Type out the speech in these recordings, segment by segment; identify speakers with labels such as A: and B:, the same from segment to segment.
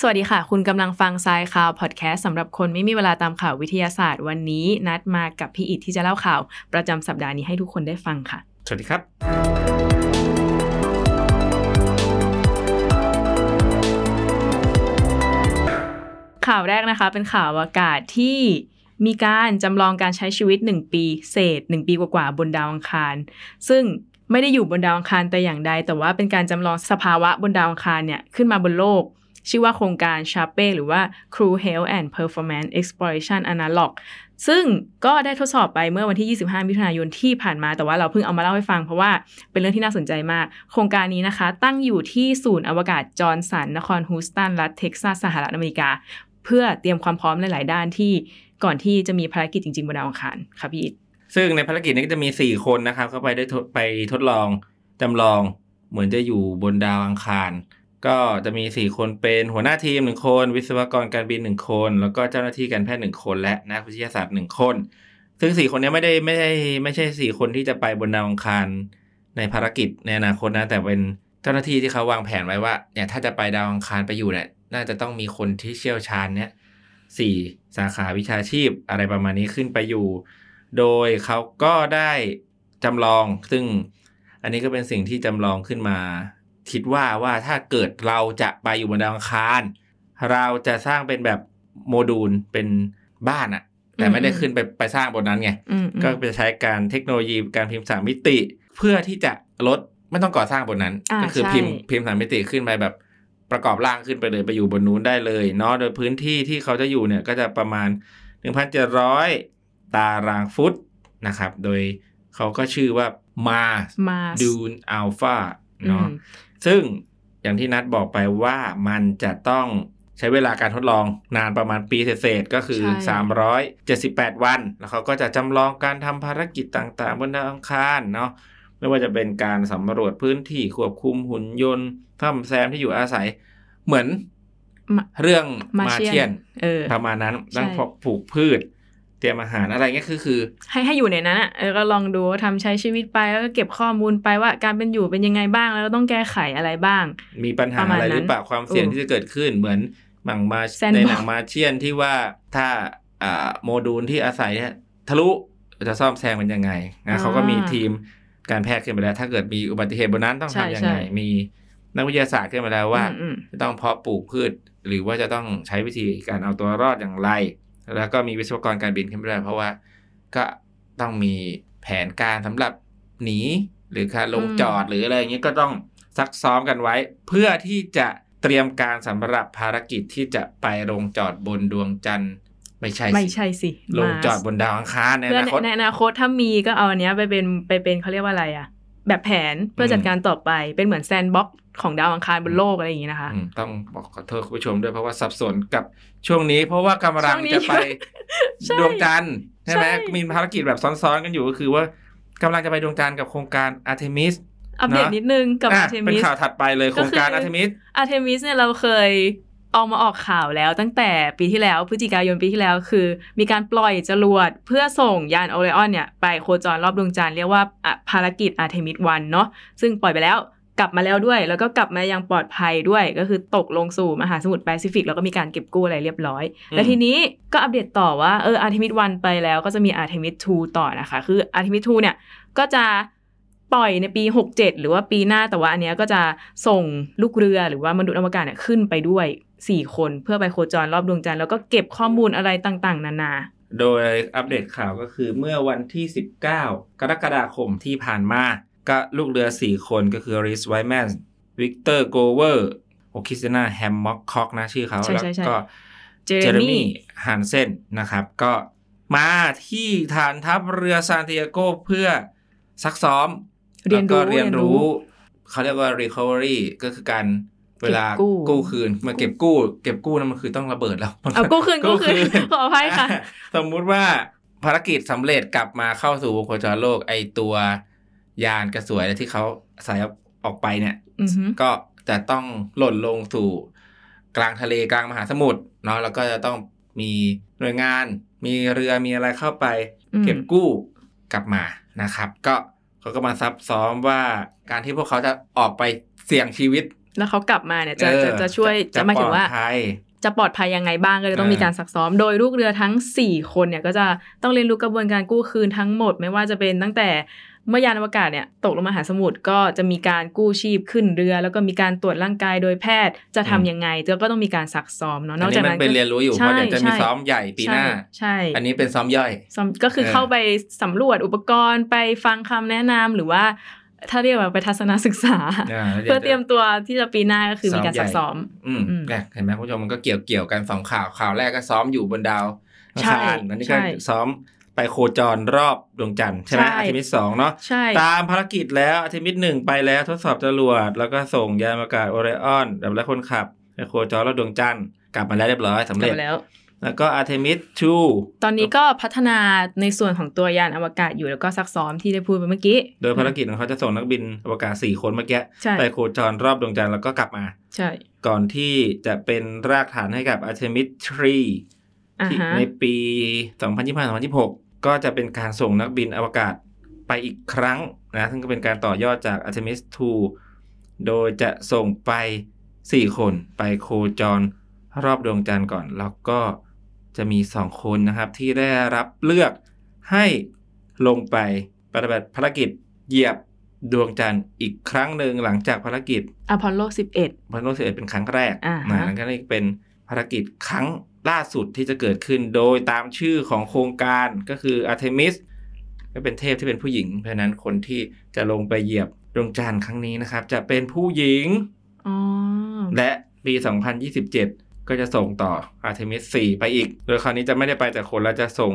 A: สวัสดีค่ะ คุณกำลังฟังทรายข่าวพอดแคสต์สำหรับคนไม่มีเวลาตามข่าววิทยาศาสตร์ วันนี้นัดมากับพี่อิทที่จะเล่าข่าว ประจำสัปดาห์นี้ให้ทุกคนได้ฟังค่ะ
B: สวัสดีครับ
A: ข่าวแรกนะคะเป็นข่าวอากาศที่มีการจำลองการใช้ชีวิต 1 ปีเศษ 1 ปีกว่าๆบนดาวอังคาร ซึ่งไม่ได้อยู่บนดาวอังคารแต่อย่างใด แต่ว่าเป็นการจำลองสภาวะบนดาวอังคารเนี่ยขึ้นมาบนโลก ชื่อว่าโครงการ Sharpe หรือว่า Crew Health and Performance Exploration Analog ซึ่งก็ได้ทดสอบไปเมื่อวันที่ 25 มิถุนายนที่ผ่านมา แต่ว่าเราเพิ่งเอามาเล่าให้ฟังเพราะว่าเป็นเรื่องที่น่าสนใจมาก โครงการนี้นะคะ ตั้งอยู่ที่ศูนย์อวกาศจอห์นสัน นครฮูสตัน รัฐเท็กซัส สหรัฐอเมริกา เพื่อเตรียมความพร้อมหลาย ๆ ด้านที่ก่อนที่จะมีภารกิจจริง ๆ บนดาวอังคารค่ะพี่อิท
B: ซึ่งในภารกิจนี้ก็จะมี 4 คนนะครับเข้าไปได้ไปทดลองจำลองเหมือนจะอยู่บนดาวอังคาร ก็จะมี 4 คนเป็นหัวหน้าทีม 1 คน วิศวกรการบิน 1 คน แล้วก็เจ้าหน้าที่การแพทย์ 1 คน และนักวิทยาศาสตร์ 1 คน ซึ่ง 4 คนนี้ไม่ได้ไม่ได้ไม่ใช่ 4 คนที่จะไปบนดาวอังคารในภารกิจในอนาคตนะแต่เป็นเจ้าหน้าที่ที่เขาวางแผนไว้ว่าเนี่ยถ้าจะไปดาวอังคารไปอยู่เนี่ยน่าจะต้องมีคนที่เชี่ยวชาญเนี่ยสี่สาขาวิชาชีพอะไรประมาณนี้ขึ้นไปอยู่ โดยเขาก็ได้จำลองซึ่งอันนี้ก็เป็นสิ่งที่จำลองขึ้นมา คิดว่าว่าถ้าเกิดเราจะไปอยู่บนดาวอังคาร เราจะสร้างเป็นแบบโมดูลเป็นบ้านอะแต่ไม่ได้ขึ้นไปไปสร้างบนนั้นไง
A: อืม
B: ก็จะใช้การเทคโนโลยีการพิมพ์สามมิติ เพื่อที่จะลดไม่ต้องก่อสร้างบนนั้นาก็คือ
A: ใช่
B: พิมพ์พิมพ์สามมิติขึ้นไปแบบประกอบร่างขึ้นไปเลยไปอยู่บนนู้นได้เลยเนาะโดยพื้นที่ที่เขาจะอยู่เนี่ยก็จะประมาณ 1,700 ตารางฟุตนะครับ โดยเขาก็ชื่อว่า Mars
A: มา
B: Dune Alpha เนาะ ซึ่งอย่างที่นัดบอกไปว่ามันจะต้องใช้เวลาการทดลองนานประมาณปีเศษๆก็คือ
A: ใช่
B: 378 วัน แล้วเขาก็จะจำลองการทำภารกิจต่างๆ บนดาวอังคารเนาะไม่ว่าจะเป็นการสำรวจพื้นที่ควบคุมหุ่นยนต์ท่อมแซมที่อยู่อาศัย เหมือน
A: มา
B: เรื่อง
A: มา
B: มา
A: เชียน
B: เชียน
A: เออ
B: ประมาณนั้น
A: ใช่
B: ต้องพกปลูกพืชเตรียมอาหารอะไรเงี้ยคือคือ
A: ให้ให้อยู่ในนั้นอะเออก็ลองดูว่าทำใช้ชีวิตไปแล้วก็เก็บข้อมูลไปว่าการเป็นอยู่เป็นยังไงบ้าง แล้วต้องแก้ไขอะไรบ้าง
B: มีปัญหา
A: ประมาณ
B: อะไรหรือเปล่า
A: นั้น
B: ความเสี่ยง
A: เออ
B: ที่จะเกิดขึ้นเหมือนหนังมา
A: Sandbox
B: ในหนังมาเชียนที่ว่าถ้าอ่าโมดูลที่อาศัยเนี่ยทะลุจะซ่อมแซมมันยังไงนะเขาก็มีทีมการแพทย์ขึ้นไปแล้ว ถ้าเกิดมีอุบัติเหตุบนนั้นต้อง
A: ใช่
B: ทำยังไง
A: ใช่
B: มีนักวิทยาศาสตร์ขึ้นมาแล้วว่า
A: อืมอืม
B: จะต้องเพาะปลูกพืช หรือว่าจะต้องใช้วิธีการเอาตัวรอดอย่างไร แล้วก็มีวิศวกรการบินขึ้นไปด้วยเพราะว่าก็ต้องมีแผนการสำหรับหนี หรือการลง
A: อืม
B: จอดหรืออะไรอย่างนี้ก็ต้องซักซ้อมกันไว้ เพื่อที่จะเตรียมการสำหรับภารกิจที่จะไปลงจอดบนดวงจันทร์ไม่ใช่
A: ไม่
B: สิ
A: ใช่สิ
B: ลง
A: มา
B: จอดบนดาวอังคารใน
A: เพื่
B: อ
A: อ
B: นาคต
A: ในอนาคตถ้ามีก็เอาอันเนี้ยไปเป็นไปเป็นเขาเรียกว่าอะไรอะแบบแผนเพื่อจัดการต่อไปเป็นเหมือน sandbox ของดาวอังคารบนโลกอะไรอย่างงี้นะคะ
B: อือืมต้องบอกขอโทษคุณผู้ชมด้วยเพราะว่าสับสนกับช่วงนี้ เพราะว่ากำลัง
A: ช่วงนี้
B: จะไป
A: ใช่
B: ดวงจันทร์ใช่ไหม
A: ใช่
B: มีภารกิจแบบซ้อนๆกันอยู่ก็คือว่ากำลังจะไปดวงจันทร์กับโครงการอาร์เทมิส
A: อัปเดต
B: เนอะ
A: นิดนนึงกับ
B: อะ
A: อาร์เทมิส
B: เป็นข่าวถัดไปเลยโครงการ
A: ก็คือ
B: อาร์เทมิส
A: อาร์เทมิสเนี่ยเราเคยเอามาออกข่าวแล้วตั้งแต่ปีที่แล้วพฤศจิกายนปีที่แล้วคือ มีการปล่อยจรวดเพื่อส่งยานโอไรออนเนี่ย ไปโคจรรอบดวงจันทร์เรียกว่าอะภารกิจอาร์เทมิส one เนาะซึ่งปล่อยไปแล้ว กลับมาแล้วด้วย แล้วก็กลับมายังปลอดภัยด้วย ก็คือตกลงสู่มหาสมุทรแปซิฟิกแล้วก็มีการเก็บกู้อะไรเรียบร้อย
B: อืม
A: แล้วทีนี้ก็อัปเดตต่อว่าเอออาร์เทมิส one ไปแล้วก็จะมีอาร์เทมิส two ต่อนะคะ คืออาร์เทมิส two เนี่ยก็จะปล่อยในปี 67 หรือว่าปีหน้าแต่ว่าอันเนี้ยก็จะส่งลูกเรือหรือว่ามนุษย์อวกาศเนี่ยขึ้นไปด้วย 4 คนเพื่อไปโคจรรอบดวงจันทร์แล้วก็เก็บข้อมูลอะไรต่างๆ นานา
B: โดยอัปเดตข่าวก็คือเมื่อวันที่ 19 กรกฎาคมที่ผ่านมา ก็ลูกเรือ 4 คนก็คือรีดไวส์แมนวิกเตอร์โกลเวอร์โอคริสตินาแฮมม็อกคอคนะชื่อเขา
A: ใช่
B: แล้ว
A: ใช่ใช่
B: ก็
A: เจ
B: เจ
A: เร
B: เร
A: มี่เจเร
B: มี่ฮันเซนนะครับ ก็มาที่ฐานทัพเรือซานดิเอโกเพื่อซักซ้อม
A: เรียน
B: แล้ว
A: รู้
B: ก็เรียนรู้ เขาเรียกว่า recovery ก็คือการเวลา
A: เก็บกู้
B: กู้คืนมาเก็บกู้ เก็บกู้นั่นมันคือต้องระเบิดแล้ว
A: เอเอากู้คืนกู้คืนขออภัยค่ะ
B: สมมุติว่าภารกิจสำเร็จกลับมาเข้าสู่วงโคจรโลกไอตัว ยานกระสวยที่เขาใส่ออกไปเนี่ย
A: อือฮึ
B: ก็จะต้องหล่นลงสู่กลางทะเลกลางมหาสมุทรเนาะแล้วก็จะต้องมีหน่วยงาน มีเรือมีอะไรเข้าไป
A: อืม
B: เก็บกู้กลับมานะครับ ก็เขาก็มาซับซ้อมว่าการที่พวกเขาจะออกไปเสี่ยงชีวิต
A: แล้วเขากลับมาเนี่ยจะ
B: เออ
A: จะจะช่วยจะหมายถึงว่า
B: ปลอดภัย
A: จะปลอดภัยยังไงบ้างก็เลยต้อง
B: เออ
A: มีการซักซ้อม โดยลูกเรือทั้ง 4 คนเนี่ยก็จะต้องเรียนรู้กระบวนการกู้คืนทั้งหมด ไม่ว่าจะเป็นตั้งแต่ เมื่อยานอวกาศเนี่ยตกลงมาหาสมุทรก็จะมีการกู้ชีพขึ้นเรือ แล้วก็มีการตรวจร่างกายโดยแพทย์จะทำยังไงแล้วก็ต้องมีการซักซ้อมเนาะน
B: อั
A: อนก
B: นี้
A: จาก
B: มัน
A: นั้น
B: เป็นเรียนรู้อยู่เพราะเดี๋ยวจะมี
A: ใช่
B: ซ้อมใหญ่ปีหน้า
A: ใช่
B: อันนี้เป็นซ้อมย่อย
A: ซ้อมก็คือ
B: เออ
A: เข้าไปสำรวจอุปกรณ์ไปฟังคำแนะนำหรือว่าถ้าเรียกว่าไปทัศนศึกษา
B: อ่า
A: เพื่อเตรียมตัวที่จะปีหน้าก็คือมีการ
B: ซ้อมใหญ่
A: ซักซ้อม
B: อืม
A: อืม
B: เนี่ยเห็นไหมคุณผู้ชมมันก็เกี่ยวเกี่ยวกันสองข่าวข่าวแรกก็ซ้อมอยู่บนดาวอัง
A: ใช่
B: คารอันนี้ก็
A: ใช่
B: ซ้อม ไปโคจรรอบดวงจันทร์ใช่ไหม
A: ใช่
B: อาร์เทมิสสองเนาะ
A: ใช่
B: ตามภารกิจแล้วอาร์เทมิสหนึ่งไปแล้วทดสอบจรวด แล้วก็ส่งยานอวกาศโอไรออนดับและคนขับ ไปโคจรรอบดวงจันทร์กลับมาแล้วเรียบร้อยสำเร็จกลับ
A: มาแล้ว
B: แล้วก็อาร์เทมิส two
A: ตอนนี้ก็พัฒนาในส่วนของตัวยานอวกาศอยู่แล้วก็ซักซ้อมที่ได้พูดไปเมื่อกี้
B: โดยภารกิจของเขาจะส่งนักบินอวกาศ 4 คนเมื่อกี้
A: ใช่
B: ไปโคจรรอบดวงจันทร์แล้วก็กลับมา
A: ใช่
B: ก่อนที่จะเป็นรากฐานให้กับ Artemis 3
A: อ่า
B: ที่
A: ฮะ
B: ในปี 2025-2026 ก็จะเป็นการส่งนักบินอวกาศไปอีกครั้งนะซึ่งก็เป็นการต่อยอดจาก Artemis 2 โดยจะส่งไป 4 คนไปโคจรรอบดวงจันทร์ก่อน แล้วก็จะมี 2 คนนะครับ ที่ได้รับเลือกให้ลงไปปฏิบัติภารกิจเหยียบดวงจันทร์อีกครั้งหนึ่งหลังจากภารกิจ
A: อพอลโล 11อ
B: พอลโลสิบเอ็ดเป็นครั้งแรก
A: อ่าฮะ
B: นะนั่นก็เลยเป็นภารกิจครั้ง ล่าสุดที่จะเกิดขึ้นโดยตามชื่อของโครงการก็คืออาร์เทมิสก็เป็นเทพที่เป็นผู้หญิง เพราะฉะนั้นคนที่จะลงไปเหยียบดวงจันทร์ครั้งนี้นะครับ จะเป็นผู้หญิง
A: อ๋อ
B: และปี 2027 ก็จะส่งต่อ Artemis 4ไปอีก โดยคราวนี้จะไม่ได้ไปแต่คนแล้วจะส่ง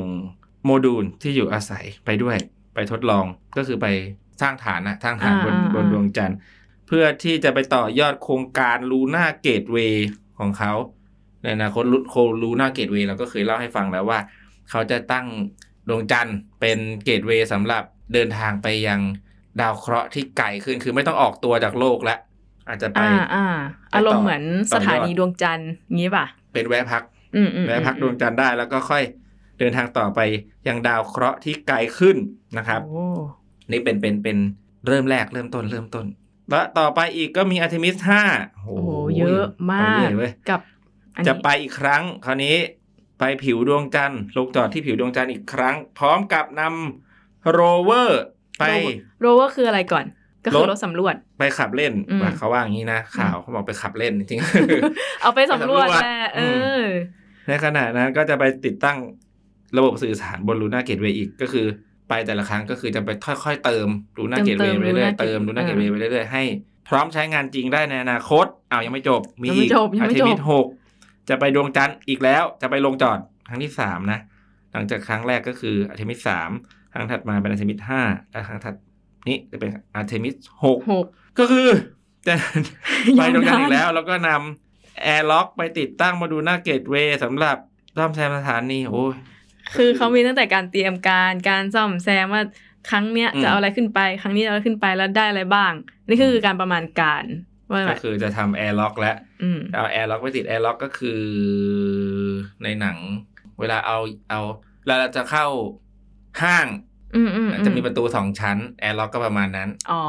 B: โมดูลที่อยู่อาศัยไปด้วย ไปทดลองก็คือไปสร้างฐานนะสร้างฐานบน
A: อ่าอ่า
B: บนดวงจันทร์ เพื่อที่จะไปต่อยอดโครงการ Lunar Gateway ของเขา ในอนาคต Lunar Gateway เราก็เคยเล่าให้ฟังแล้วว่า เขาจะตั้งดวงจันทร์เป็น gateway สำหรับเดินทางไปยังดาวเคราะห์ที่ไกลขึ้นคือไม่ต้องออกตัวจากโลกแล้วอาจจะไป
A: อ่าอ่า
B: ไปต่อ
A: อารมณ์เหมือน
B: ต่
A: ส
B: อยอด
A: ถานีดวงจันทร์งี้ป่ะ
B: เป็นแวะพัก
A: อืมอืม
B: แวะพักดวงจันทร์ได้แล้วก็ค่อยเดินทางต่อไปยังดาวเคราะห์ที่ไกลขึ้นนะครับ
A: โอ้
B: นี่เป็นเป็นเป็นเริ่มแรกเริ่มต้นเริ่มต้น แล้วต่อไปอีกก็มี Artemis 5
A: โอ้โหเยอะมาก
B: ไปเรื่อยเว้ย
A: กับอันนี้
B: จะไปอีกครั้ง คราวนี้ไปผิวดวงจันทร์ลงจอดที่ผิวดวงจันทร์อีกครั้ง พร้อมกับนำโรเวอร์ไป
A: โรเวอร์คืออะไรก่อน ก็คือ
B: รถ
A: รถสำรวจ
B: ไปขับเล่น
A: อืม
B: ว่าเขาว่าอย่างนี้นะข่าวเขาบอกไปขับเล่นจริง
A: เอาไปสำรวจ
B: ไปสำรวจ
A: แหละเอ
B: อื
A: อ
B: ในขณะนั้นก็จะไปติดตั้งระบบสื่อสารบนลูน่าเกตเวย์อีกก็คือ ไปแต่ละครั้งก็คือจะไปค่อยๆเติมลูน่า
A: เติ
B: เก
A: ม
B: ตเวย์ไปเรื่อยๆ
A: เติ
B: เติม
A: ม
B: ลูน่า
A: Luna
B: เกต
A: Gateway
B: เวย์ไปเรื่อยๆให้พร้อมใช้งานจริงได้ในอนาคตอ้าวยังไม่จบมี
A: ยังไม่
B: อีก
A: จบยัง
B: อา
A: ไม่
B: ทิ
A: จบ
B: มิตหก จะไปดวงจันทร์อีกแล้วจะไปลงจอดครั้งที่สามนะหลังจากครั้งแรกก็คืออาร์เทมิสสามครั้งถัดมาเป็นอาร์เทมิสห้าและครั้งถัดนี้จะเป็นอาร์เทมิสหก
A: หก
B: ก็คือจะไปดวงจันทร์อีกแล้วยาวนาน แล้วก็นำ airlock ไปติดตั้งบน Lunar Gateway สำหรับซ่อมแซมสถานีโอ้ย
A: คือเขามีตั้งแต่การเตรียมการการซ่อมแซมว่าครั้งเนี้ย
B: อืม
A: จะเอาอะไรขึ้นไป ครั้งนี้จะเอาอะไรขึ้นไปแล้วได้อะไรบ้าง นี่คือการประมาณการว่า
B: ก็คือจะทำ airlock แล้ว
A: อืม
B: เอา airlock ไปติด airlock ก็คือในหนัง เวลาเอาเอาเวลาเราจะเข้าห้าง
A: อืมอืม
B: จะมีประตูสองชั้น airlock ก็ประมาณนั้น
A: อ๋อ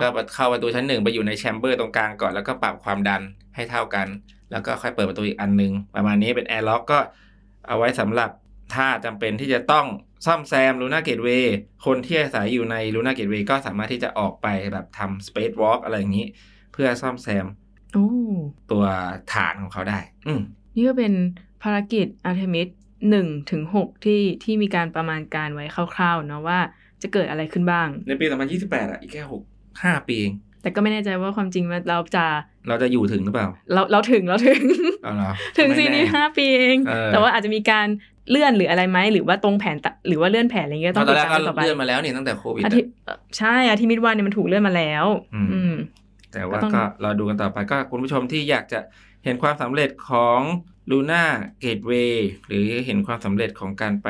B: ก็เข้าประตูชั้นหนึ่งไปอยู่ใน chamber ตรงกลางก่อนแล้วก็ปรับความดันให้เท่ากัน แล้วก็ค่อยเปิดประตูอีกอันหนึ่ง ประมาณนี้เป็น airlock ก็เอาไว้สำหรับถ้าจำเป็นที่จะต้องซ่อมแซม Lunar Gateway คนที่อาศัยอยู่ใน Lunar Gateway ก็สามารถที่จะออกไปแบบทำ spacewalk อะไรอย่างนี้ เพื่อซ่อมแซม
A: โอ้
B: ตัวฐานของเขาได้ อืม
A: นี่ก็เป็นภารกิจอาร์เทมิสหนึ่งถึงหกที่ที่มีการประมาณการไว้คร่าวๆเนาะว่าจะเกิดอะไรขึ้นบ้าง
B: ในปี 2028อะอีกแค่หกห้าปีเอง
A: แต่ก็ไม่แน่ใจว่าความจริงว่าเราจะ
B: เราจะอยู่ถึงหรือเปล่า
A: เราเราถึงเราถึง
B: เอาเหรอ
A: ถึง
B: ไม่
A: ซี
B: แน่
A: นี้ห้าปีเอง
B: เออ
A: แต่ว่าอาจจะมีการเลื่อนหรืออะไรไหมหรือว่าตรงแผนตะหรือว่าเลื่อนแผนอะไรเงี้ย
B: เพ
A: ต้อง
B: ราะต
A: ติ
B: อน
A: ด
B: แรก
A: ตาม
B: ก็
A: กันต่อไป
B: เลื่อนมาแล้วนี่ตั้งแต่โควิด
A: อา
B: อะ
A: ทิตย์เอ่อใช่อาทิตย์มิดวันเนี่ยมันถูกเลื่อนมาแล้ว
B: อืม
A: อืม
B: แต่ว่า
A: ก็ต้อง
B: ก็รอดูกันต่อไปก็คุณผู้ชมที่อยากจะเห็นความสำเร็จของลูน่าเกตเวย์หรือเห็นความสำเร็จของการไป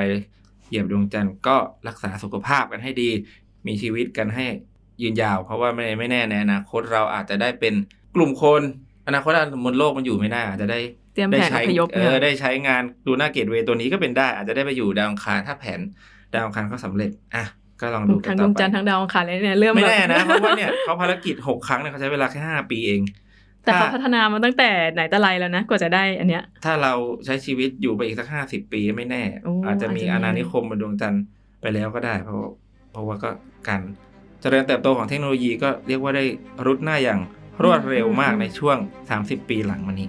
B: เหยียบดวงจันทร์ก็รักษาสุขภาพกันให้ดี มีชีวิตกันให้ยืนยาว เพราะว่าไม่ไม่แน่ในอนาคตเราอาจจะได้เป็นกลุ่มคน อนาคตบนโลกมันอยู่ไม่ได้อาจจะได้
A: เตรียม
B: ได้
A: แผนอ
B: ใช้
A: พยพ
B: เอ
A: เนี่ย
B: อได้ใช้งานลูน่าเกตเวย์ตัวนี้ก็เป็นได้ อาจจะได้ไปอยู่ดาวอังคารถ้าแผนดาวอังคารเขาสำเร็จอะ ก็ลองดูกั
A: ทั้
B: น
A: งด
B: ต่
A: ว
B: องไป
A: จันทร์ทั้งดาวอังคารเลยเนี่ยเริ่ม
B: ไม่
A: แบบ
B: แน่นะเพราะว่าเนี่ยเขาภารกิจหกครั้งเนี่ยเขาใช้เวลาแค่ห้าปีเอง
A: แต่เขา
B: ถ้า
A: พัฒนามาตั้งแต่ไหนแต่ไรแล้วนะกว่าจะได้อันเนี้ย
B: ถ้าเราใช้ชีวิตอยู่ไปอีกสักห้าสิบปีไม่แน่
A: โอ้
B: อาจจะมี
A: อาจจะมี
B: อาณานิคมบนดวงจันทร์ไปแล้วก็ได้ เพราะเพราะว่าก็การเจริญเติบโตของเทคโนโลยีก็เรียกว่าได้รุดหน้าอย่างรวดเร็วมากในช่วง 30 ปีหลังมานี้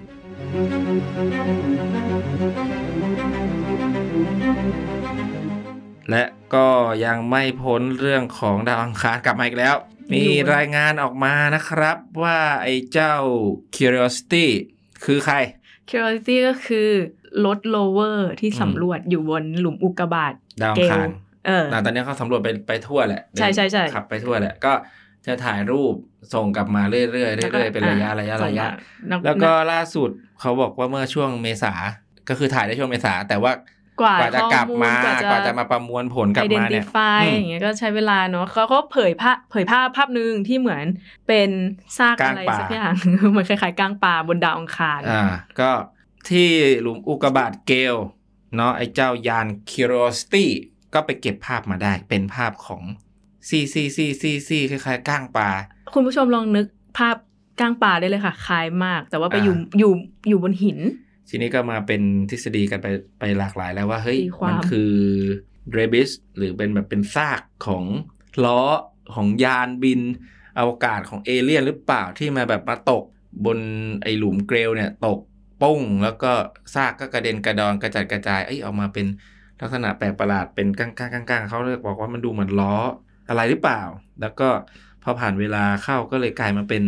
B: และก็ยังไม่พ้นเรื่องของดาวอังคารกลับมาอีกแล้ว มีรายงานออกมานะครับว่าไอ้เจ้า Curiosity คือใคร
A: Curiosity ก็คือรถโลเวอร์ที่สำรวจอยู่บนหลุมอุกกาบาต Gale
B: ดาวอังคาร
A: เออ
B: นะตอนนี้เขาสำรวจไปไปทั่วแหละ
A: ใช่ใช่ใช่
B: ขับไปทั่วแหละก็จะถ่ายรูปส่งกลับมาเรื่อยๆเรื่อยๆเป็นระยะระยะ
A: ส่ง
B: ระยะ
A: มา
B: แล้วก็ล่าสุดเขาบอกว่าเมื่อช่วงเมษาก็คือถ่ายได้ช่วงเมษาแต่ว่า ก
A: ว่าก
B: ว่าจะกลับมา
A: ข้อล
B: กว่าจะมาประมวลผลกลับมาเนี่ย
A: identify
B: อืม
A: อย่างเงี้ยก็ใช้เวลาเนาะเขาก็เผยภาพเผยภาพภาพหนึ่งที่เหมือนเป็นซาก
B: ก้างปลา
A: อะไรสักอย่างเหมือนคล้ายๆก้างปลาบนดาวอังคาร
B: อ่าก็ที่หลุมอุกกาบาต Gale เนาะไอ้เจ้ายาน Curiosity ก็ไปเก็บภาพมาได้ เป็นภาพของซีซีซีซีซีคล้ายๆก้างปลา
A: คุณผู้ชมลองนึกภาพกลางป่าได้เลยค่ะ คล้ายมาก แต่ว่าไปอยู่
B: อ่า
A: อยู่อยู่บนหิน
B: ทีนี้ก็มาเป็นทฤษฎีกันไปไปหลากหลายแล้วว่าเฮ้ย
A: ตีความ
B: มันคือเรบิสหรือเป็นแบบเป็นซากของล้อของยานบินอวกาศของเอเลี่ยนหรือเปล่าที่มาแบบมาตกบนไอหลุมเกรลเนี่ยตกปุ้ง แล้วก็ซากก็กระเด็นกระดอนกระจัดกระจายเอ้ยออกมาเป็นลักษณะแปลกประหลาดเป็นก้างก้างก้างก้างเขาเลยบอกว่ามันดูเหมือนล้ออะไรหรือเปล่า แล้วก็พอผ่านเวลาเข้าก็เลยกลายมาเป็น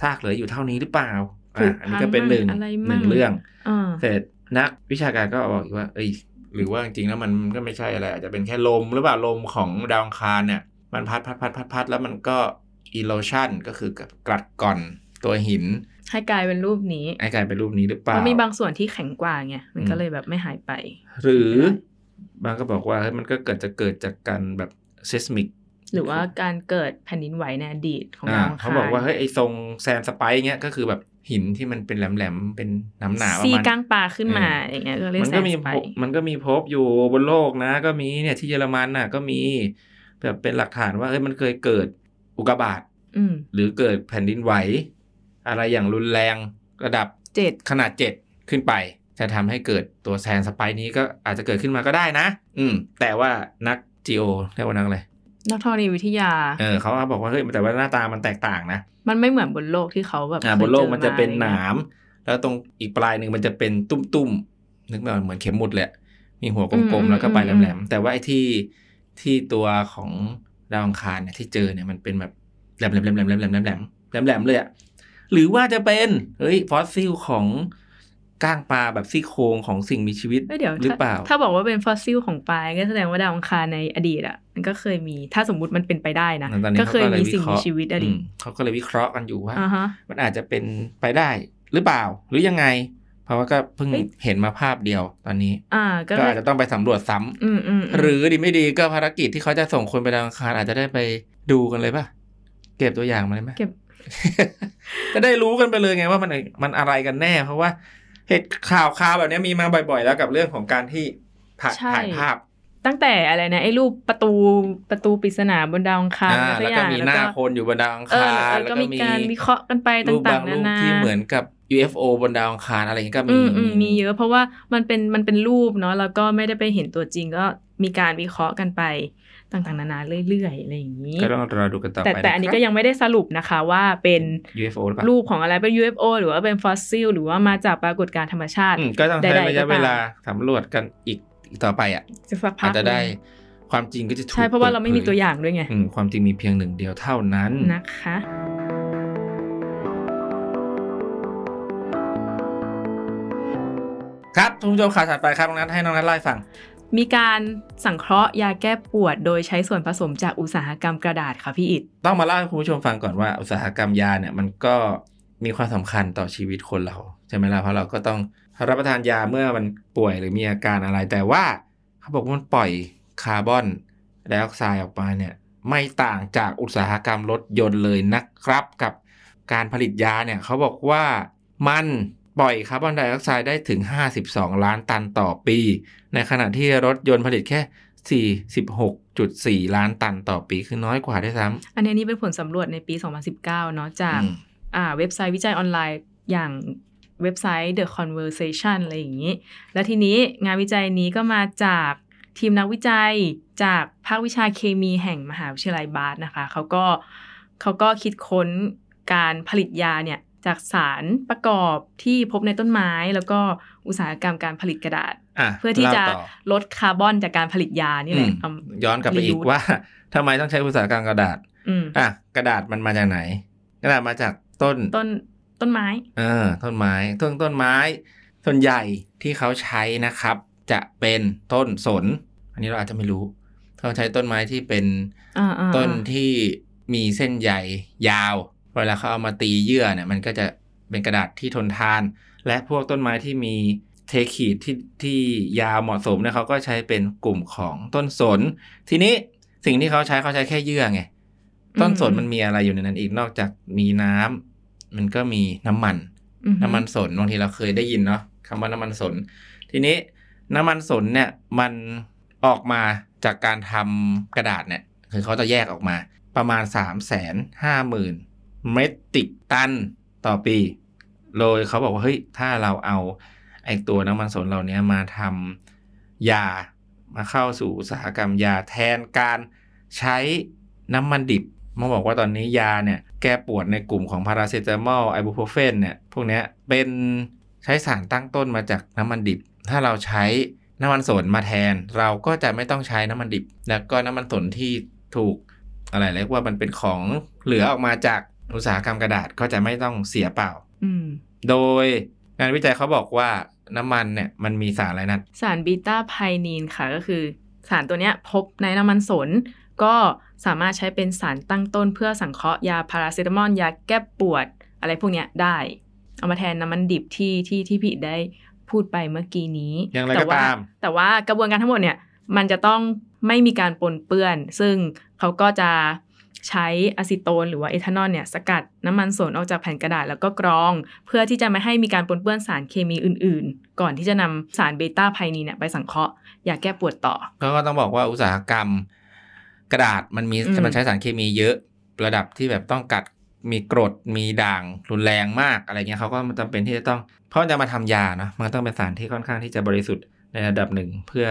B: ซากเหลืออยู่เท่านี้หรือเปล่า
A: ผุ
B: อะอันนี้ก็เป็นหนึ่ง
A: พังมั่งอะไร
B: ห
A: มั่
B: นึ่
A: ง
B: งเรื่อง
A: อ่า
B: เสร็จนักวิชาการก็บอกอีกว่า เอ้ย หรือว่าจริงๆแล้วมันก็ไม่ใช่อะไรอาจจะเป็นแค่ลมหรือเปล่าลมของดาวอังคารเนี่ย มันพัดพัดพัดพัดพัดแล้วมันก็ erosion ก็คือกรัดก่อนตัวหิน
A: ให้กลายเป็นรูปนี้
B: ไอ้กลายเป็นรูปนี้หรือเป
A: เพ
B: ล่า
A: ราะมีบางส่วนที่แข็งกว่าไงมันก็
B: อืม
A: เลยแบบไม่หายไป
B: หรือบางก็บอกว่าเฮ้ยมันก็เกิดจะเกิดจากการแบบ seismic
A: หรือว่าการเกิดแผ่นดินไหวในอดีตของ
B: อ่า
A: ดาวอังคาร
B: เขาบอกว่าเฮ้ยไอ้ทรงแซนสไปร์เงี้ยก็คือแบบ หินที่มันเป็นแหลมๆเป็นหนาหนาๆประ
A: ซี
B: มาณ
A: กลางป่าขึ้นมา
B: เออ
A: อย่างเงี้ยก็เรียก
B: มัน
A: แซ
B: ก็
A: น
B: มี
A: สไป
B: พบมันก็มีพบอยู่บนโลกนะ ก็มีเนี่ยที่เยอรมันน่ะ ก็มีแบบเป็นหลักฐานว่าเอ้ยมันเคยเกิดอุกกาบาต
A: อืม
B: หรือเกิดแผ่นดินไหว อะไรอย่างรุนแรงระดับ
A: เจ็ด
B: ขนาดเจ็ดขึ้นไป จะทำให้เกิดตัวแซนสไปร์นี้ก็อาจจะเกิดขึ้นมาก็ได้นะ อืม แต่ว่านักจีโอเรียกว่านักอะไร
A: นักธรณีวิทยา
B: เออเขาบอกว่าเฮ้ยแต่ว่าหน้าตามันแตกต่างนะ
A: มันไม่เหมือนบนโลกที่เขาแบบ
B: อ่า
A: เคย
B: บนโลก
A: จอ
B: มันจะเป็นห
A: ม
B: นาม แล้วตรงอีกปลายหนึ่งมันจะเป็นตุ้มๆนึกไม่ออกเหมือนเข็มหมุดแหละ มีหัวกลมๆแล้วก็ปลายแหลมๆแต่ว่าไอ้ที่ที่ตัวของดาวอังคารเนี่ยที่เจอเนี่ยมันเป็นแบบแหลมๆแหลมๆแหลมๆแหลมๆแหลมๆแหลมๆแหลมๆเลยอะหรือว่าจะเป็นเฮ้ยฟอสซิลของก้างปลาแบบซี่โครงของสิ่งมีชีวิต
A: เอ้ยเดี๋ยว
B: หรือ
A: ถ้า
B: เปล่า
A: ถ้าบอกว่าเป็นฟอสซิลของปลายก็แสดงว่าดาวอังคารในอดีตอะ มันก็เคยมีถ้าสมมุติมันเป็นไปได้นะ
B: ตอนนี้
A: ก็เคย
B: ขาล
A: มีสิ่ง
B: วิ
A: มี
B: เคราะห์
A: ชีวิตอะดิ
B: อืมเขาก็เลยวิเคราะห์กันอยู่ว่า
A: อ่าฮะ
B: มันอาจจะเป็นไปได้หรือเปล่า หรือยังไง เพราะว่าก็เพิ่ง
A: เฮ้ย
B: เห็นมาภาพเดียวตอนนี้
A: อ่าก็
B: ก็
A: เลย
B: อาจจะต้องไปสำรวจซ้ำ
A: อืมอืมม
B: หรือดีไม่ดีก็ภารกิจที่เขาจะส่งคนไปดาวอังคารอาจจะได้ไปดูกันเลยป่ะเก็บตัวอย่างมาเลยไหม
A: เก็บ
B: จะได้รู้กันไปเลยไงว่ามันมันอะไรกันแน่ เพราะว่าเหตุข่าวข่าวแบบนี้มีมาบ่อย ๆ แล้วกับเรื่องของการที่ถ่าย
A: ใช่
B: ถ่ายภาพ
A: ตั้งแต่อะไรนะไอ้รูปประตูประตูปริศนาบนดาวอังคาร
B: อ่า
A: อะไร
B: แล้ว
A: สั
B: ก็
A: อย่าง
B: มีหน้าคนอยู่บนดาวอัง
A: เออ
B: คาร
A: เออ
B: แล้ว
A: ก็
B: ก็
A: มี
B: มี
A: การวิเคราะห์กันไป
B: รูป
A: ต่า
B: บางง
A: ๆ
B: รู
A: นา
B: ป
A: นา
B: ที่เหมือนกับ UFO บนดาวอังคารอะไรอย่างนี้ก็มี
A: อืมอืมมีเยอะเพราะว่ามันเป็นมันเป็นรูปเนาะแล้วก็ไม่ได้ไปเห็นตัวจริงก็มีการวิเคราะห์กันไปต่างๆนานาเรื่อยๆอะไรอย่างนี้
B: ก็ต้องรอดูกันต่อ
A: แต่
B: ไป
A: แต่อันนี้ก็ยังไม่ได้สรุปนะคะว่าเป็น
B: นะครับ UFO หรือเปล่า
A: รูปของอะไรเป็น UFO หรือว่าเป็นฟอสซิลหรือว่ามาจากปรากฏการณ์ธรรมชาติ
B: อืมก็ต้องใช้
A: ใดๆ
B: ระยะ
A: ก็ตาม
B: เวลาสำรวจกันอีกอีก ต่อไปอะ
A: จะสักพั
B: อากจจะได้ความจริงก็จะถูก
A: ใช่เพราะว่าเราไม่มี
B: ปิดผย
A: ตัวอย่างด้วยไง
B: อืมความจริงมีเพียงหนึ่งเดียวเท่านั้น
A: นะคะ
B: ครับทุกผู้ชมข่าวถัดไปครับน้องนัทให้น้องนัทไล่าให้ฟัง
A: มีการสังเคราะห์ยาแก้ปวด โดยใช้ส่วนผสมจากอุตสาหกรรมกระดาษค่ะพี่อิด
B: ต้องมาเล่าให้คุณผู้ชมฟังก่อนว่าอุตสาหกรรมยาเนี่ยมันก็มีความสำคัญต่อชีวิตคนเรา ใช่ไหมล่ะเพราะเราก็ต้อง รับประทานยาเมื่อมันป่วยหรือมีอาการอะไร แต่ว่าเขาบอกว่ามันปล่อยคาร์บอนไดออกไซด์ออกมาเนี่ยไม่ต่างจากอุตสาหกรรมรถยนต์เลยนะครับ กับการผลิตยาเนี่ยเขาบอกว่ามันปล่อยคาร์บอนไดออกไซด์ได้ถึง 52 ล้านตันต่อปี ในขณะที่รถยนต์ผลิตแค่ 46.4 ล้านตันต่อปี คือน้อยกว่าด้วยซ้ำ
A: อันนี้นี่เป็นผลสำรวจในปี 2019 เนาะจาก
B: อืม
A: อ่าเว็บไซต์วิจัยออนไลน์อย่าง เว็บไซต์ The Conversation อะไรอย่างนี้ แล้วทีนี้งานวิจัยนี้ก็มาจากทีมนักวิจัยจากภาควิชาเคมีแห่งมหาวิทยาลัยบาสนะคะเขาก็เขาก็คิดค้นการผลิตยาเนี่ยจากสารประกอบที่พบในต้นไม้ แล้วก็อุตสาหกรรมการผลิตกระดาษ
B: อะ
A: เพื่อที่จะ
B: เล่าต่อ
A: ลดคาร์บอนจากการผลิตยานี่แหละ
B: อืม
A: เอา
B: ย้อนกลับไปอีก
A: reuse
B: ว่าทำไมต้องใช้อุตสาหกรรมกระดาษ
A: อืม
B: อะกระดาษมันมาจากไหน กระดาษมาจากต้น
A: ต้น ต้นไม้
B: เออต้นไม้ต้นต้นไม้ ส่วนใหญ่ที่เขาใช้นะครับ จะเป็นต้นสน อันนี้เราอาจจะไม่รู้ เขาใช้ต้นไม้ที่เป็น
A: อ่าๆๆ
B: ต้นที่มีเส้นใยยาวเวลาเขาเอามาตีเยื่อเนี่ยมันก็จะเป็นกระดาษที่ทนทาน และพวกต้นไม้ที่มีเทขีดที่ที่ยาวเหมาะสมเนี่ยเขาก็ใช้เป็นกลุ่มของต้นสน ทีนี้สิ่งที่เขาใช้เขาใช้แค่เยื่อไงต้นสนมันมีอะไรอยู่ในนั้นอีกนอกจากมีน้ำ มันก็มีน้ำมัน
A: อือฮึ
B: น้ำมันสนบางทีเราเคยได้ยินเนาะคำว่าน้ำมันสน ทีนี้น้ำมันสนเนี่ยมันออกมาจากการทำกระดาษเนี่ยคือเขาจะแยกออกมา ประมาณ3ามแสนห้าหมื่นเมตริกตันต่อปีโดยเขาบอกว่าเฮ้ยถ้าเราเอาไอตัวน้ำมันสนเหล่านี้มาทำยามาเข้าสู่อุตสาหกรรมยาแทนการใช้น้ำมันดิบ มาบอกว่าตอนนี้ยาเนี่ยแก้ปวดในกลุ่มของพาราเซตามอลไอบูโพรเฟนเนี่ยพวกเนี้ยเป็นใช้สารตั้งต้นมาจากน้ำมันดิบ ถ้าเราใช้น้ำมันสนมาแทน เราก็จะไม่ต้องใช้น้ำมันดิบ แล้วก็น้ำมันสนที่ถูกอะไรเรียกว่ามันเป็นของเหลือออกมาจากอุตสาหกรรมกระดาษก็จะไม่ต้องเสียเปล่า
A: อืม
B: โดยงานวิจัยเขาบอกว่าน้ำมันเนี่ยมันมีสารอะไรนั้น
A: สารบีตาไพนีนค่ะก็คือ สารตัวเนี้ยพบในน้ำมันสน ก็สามารถใช้เป็นสารตั้งต้นเพื่อสังเคราะห์ยาพาราเซตามอลยาแก้ปวด อะไรพวกเนี้ยได้ เอามาแทนน้ำมันดิบที่ที่ที่พี่ได้พูดไปเมื่อกี้นี้
B: อย่างไร
A: แต่
B: ก็
A: ว่า
B: ตาม
A: แต่ว่ากระบวนการทั้งหมดเนี่ยมันจะต้องไม่มีการปนเปื้อน ซึ่งเขาก็จะใช้อะซิโตนหรือว่าเอทานอลเนี่ยสกัดน้ำมันสนออกจากแผ่นกระดาษแล้วก็กรอง เพื่อที่จะไม่ให้มีการปนเปื้อนสารเคมีอื่น ๆ ก่อนที่จะนำสารเบต้าไพนีนเนี่ยไปสังเคราะห์ยาแก้ปวดต่อ
B: ก็ก็ต้องบอกว่าอุตสาหกรรม กระดาษมันมี
A: อืม
B: มันใช้สารเคมีเยอะ ระดับที่แบบต้องกัดมีกรดมีด่างรุนแรงมากอะไรเงี้ยเขาก็จำเป็นที่จะต้อง เพราะจะมาทำยาเนาะมันก็ต้องเป็นสารที่ค่อนข้างที่จะบริสุทธิ์ในระดับหนึ่งเพื่อ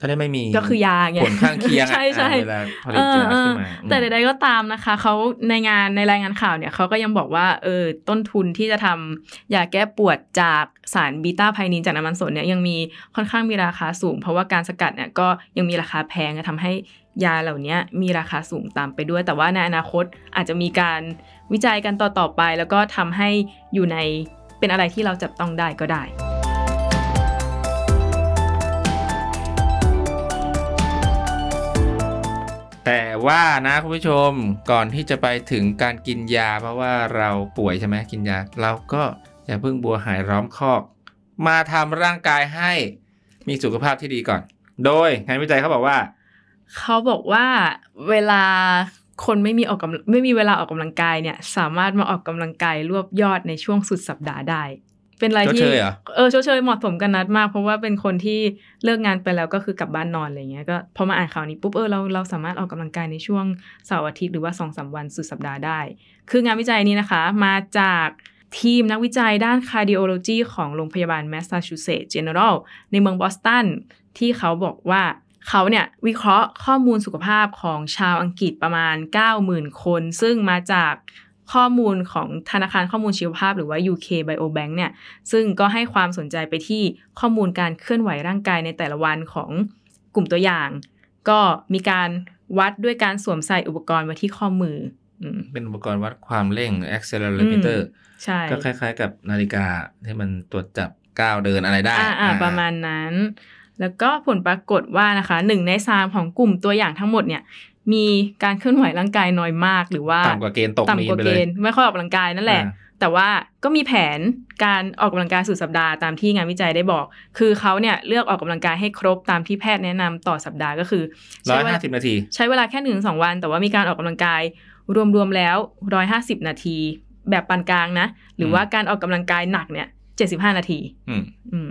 B: จะได้ไม่มี
A: ก็คือยาไง
B: ผลข้างเคียงอะ
A: ใช่ใช่
B: อ่าเวลาผลิตยาขึ้นมา
A: เออเออแต่ใดๆก็ตามนะคะเขาในงานในรายงานข่าวเนี่ยเขาก็ยังบอกว่าเออต้นทุนที่จะทำยาแก้ปวดจากสารบีตาไพนีนจากน้ำมันสนเนี่ยยังมีค่อนข้างมีราคาสูง เพราะว่าการสกัดเนี่ยก็ยังมีราคาแพงทำให้ยาเหล่านี้มีราคาสูงตามไปด้วย แต่ว่าในอนาคตอาจจะมีการวิจัยกันต่อๆไป แล้วก็ทำให้อยู่ในเป็นอะไรที่เราจับต้องได้ก็ได้
B: แต่ว่านะคุณผู้ชมก่อนที่จะไปถึงการกินยา เพราะว่าเราป่วยใช่ไหมกินยา เราก็อย่าเพิ่งบัวหายร้อมคอก มาทำร่างกายให้มีสุขภาพที่ดีก่อน โดยงานวิจัยเขาบอกว่า
A: เขาบอกว่าเวลาคนไม่มีออกกำไม่มีเวลาออกกำลังกายเนี่ย สามารถมาออกกำลังกายรวบยอดในช่วงสุดสัปดาห์ได้ เป็นอะไรที่
B: ชดเชยเหรอ
A: เออชดเชยเหมาะสมกันนัดมาก เพราะว่าเป็นคนที่เลิกงานไปแล้วก็คือกลับบ้านนอนอะไรเงี้ยก็พอมาอ่านข่าวนี้ปุ๊บเออเราเราสามารถออกกำลังกายในช่วงเสาร์อาทิตย์หรือว่าสองสามวันสุดสัปดาห์ได้ คืองานวิจัยนี้นะคะ มาจากทีมนักวิจัยด้าน cardiology ของโรงพยาบาล Massachusetts General ในเมืองบอสตันที่เขาบอกว่าเขาเนี่ยวิเคราะห์ข้อมูลสุขภาพของชาวอังกฤษประมาณ 90,000 คน ซึ่งมาจาก ข้อมูลของธนาคารข้อมูลชีวภาพหรือว่า UK Biobank เนี่ย ซึ่งก็ให้ความสนใจไปที่ข้อมูลการเคลื่อนไหวร่างกายในแต่ละวันของกลุ่มตัวอย่าง ก็มีการวัดด้วยการสวมใส่อุปกรณ์ไว้ที่ข้อมืออืม
B: เป็นอุปกรณ์วัดความเร่ง accelerometer
A: ใช่
B: ก็คล้ายๆ กับนาฬิกาที่มันตรวจจับก้าวเดินอะไรได้
A: อ่าอ่า
B: อ่า
A: ประมาณนั้น แล้วก็ผลปรากฏว่านะคะหนึ่งในสามของกลุ่มตัวอย่างทั้งหมดเนี่ย มีการเคลื่อนไหวร่างกายน้อยมาก หรือว่า
B: ต่ำกว่าเกณฑ์ตกมี
A: ต่ำกว่า
B: ไป
A: เก
B: เลย
A: ณฑ์ไม่ค่อยออกกำลังกายนั่นแหละ
B: อ่า
A: แต่ว่าก็มีแผนการออกกำลังกายสุดสัปดาห์ตามที่งานวิจัยได้บอก คือเขาเนี่ยเลือกออกกำลังกายให้ครบตามที่แพทย์แนะนำต่อสัปดาห์ก็คือ
B: ร้อย
A: เว
B: ห้า
A: ลา
B: สิบนาที
A: ใช้เวลาแค่หนึ่งสองวัน แต่ว่ามีการออกกำลังกายรวมๆแล้วร้อยห้าสิบนาที แบบปานกลางนะ หรือว่าการออกกำลังกายหนักเนี่ยเจ็ดสิบห้านาที
B: อืม
A: อืม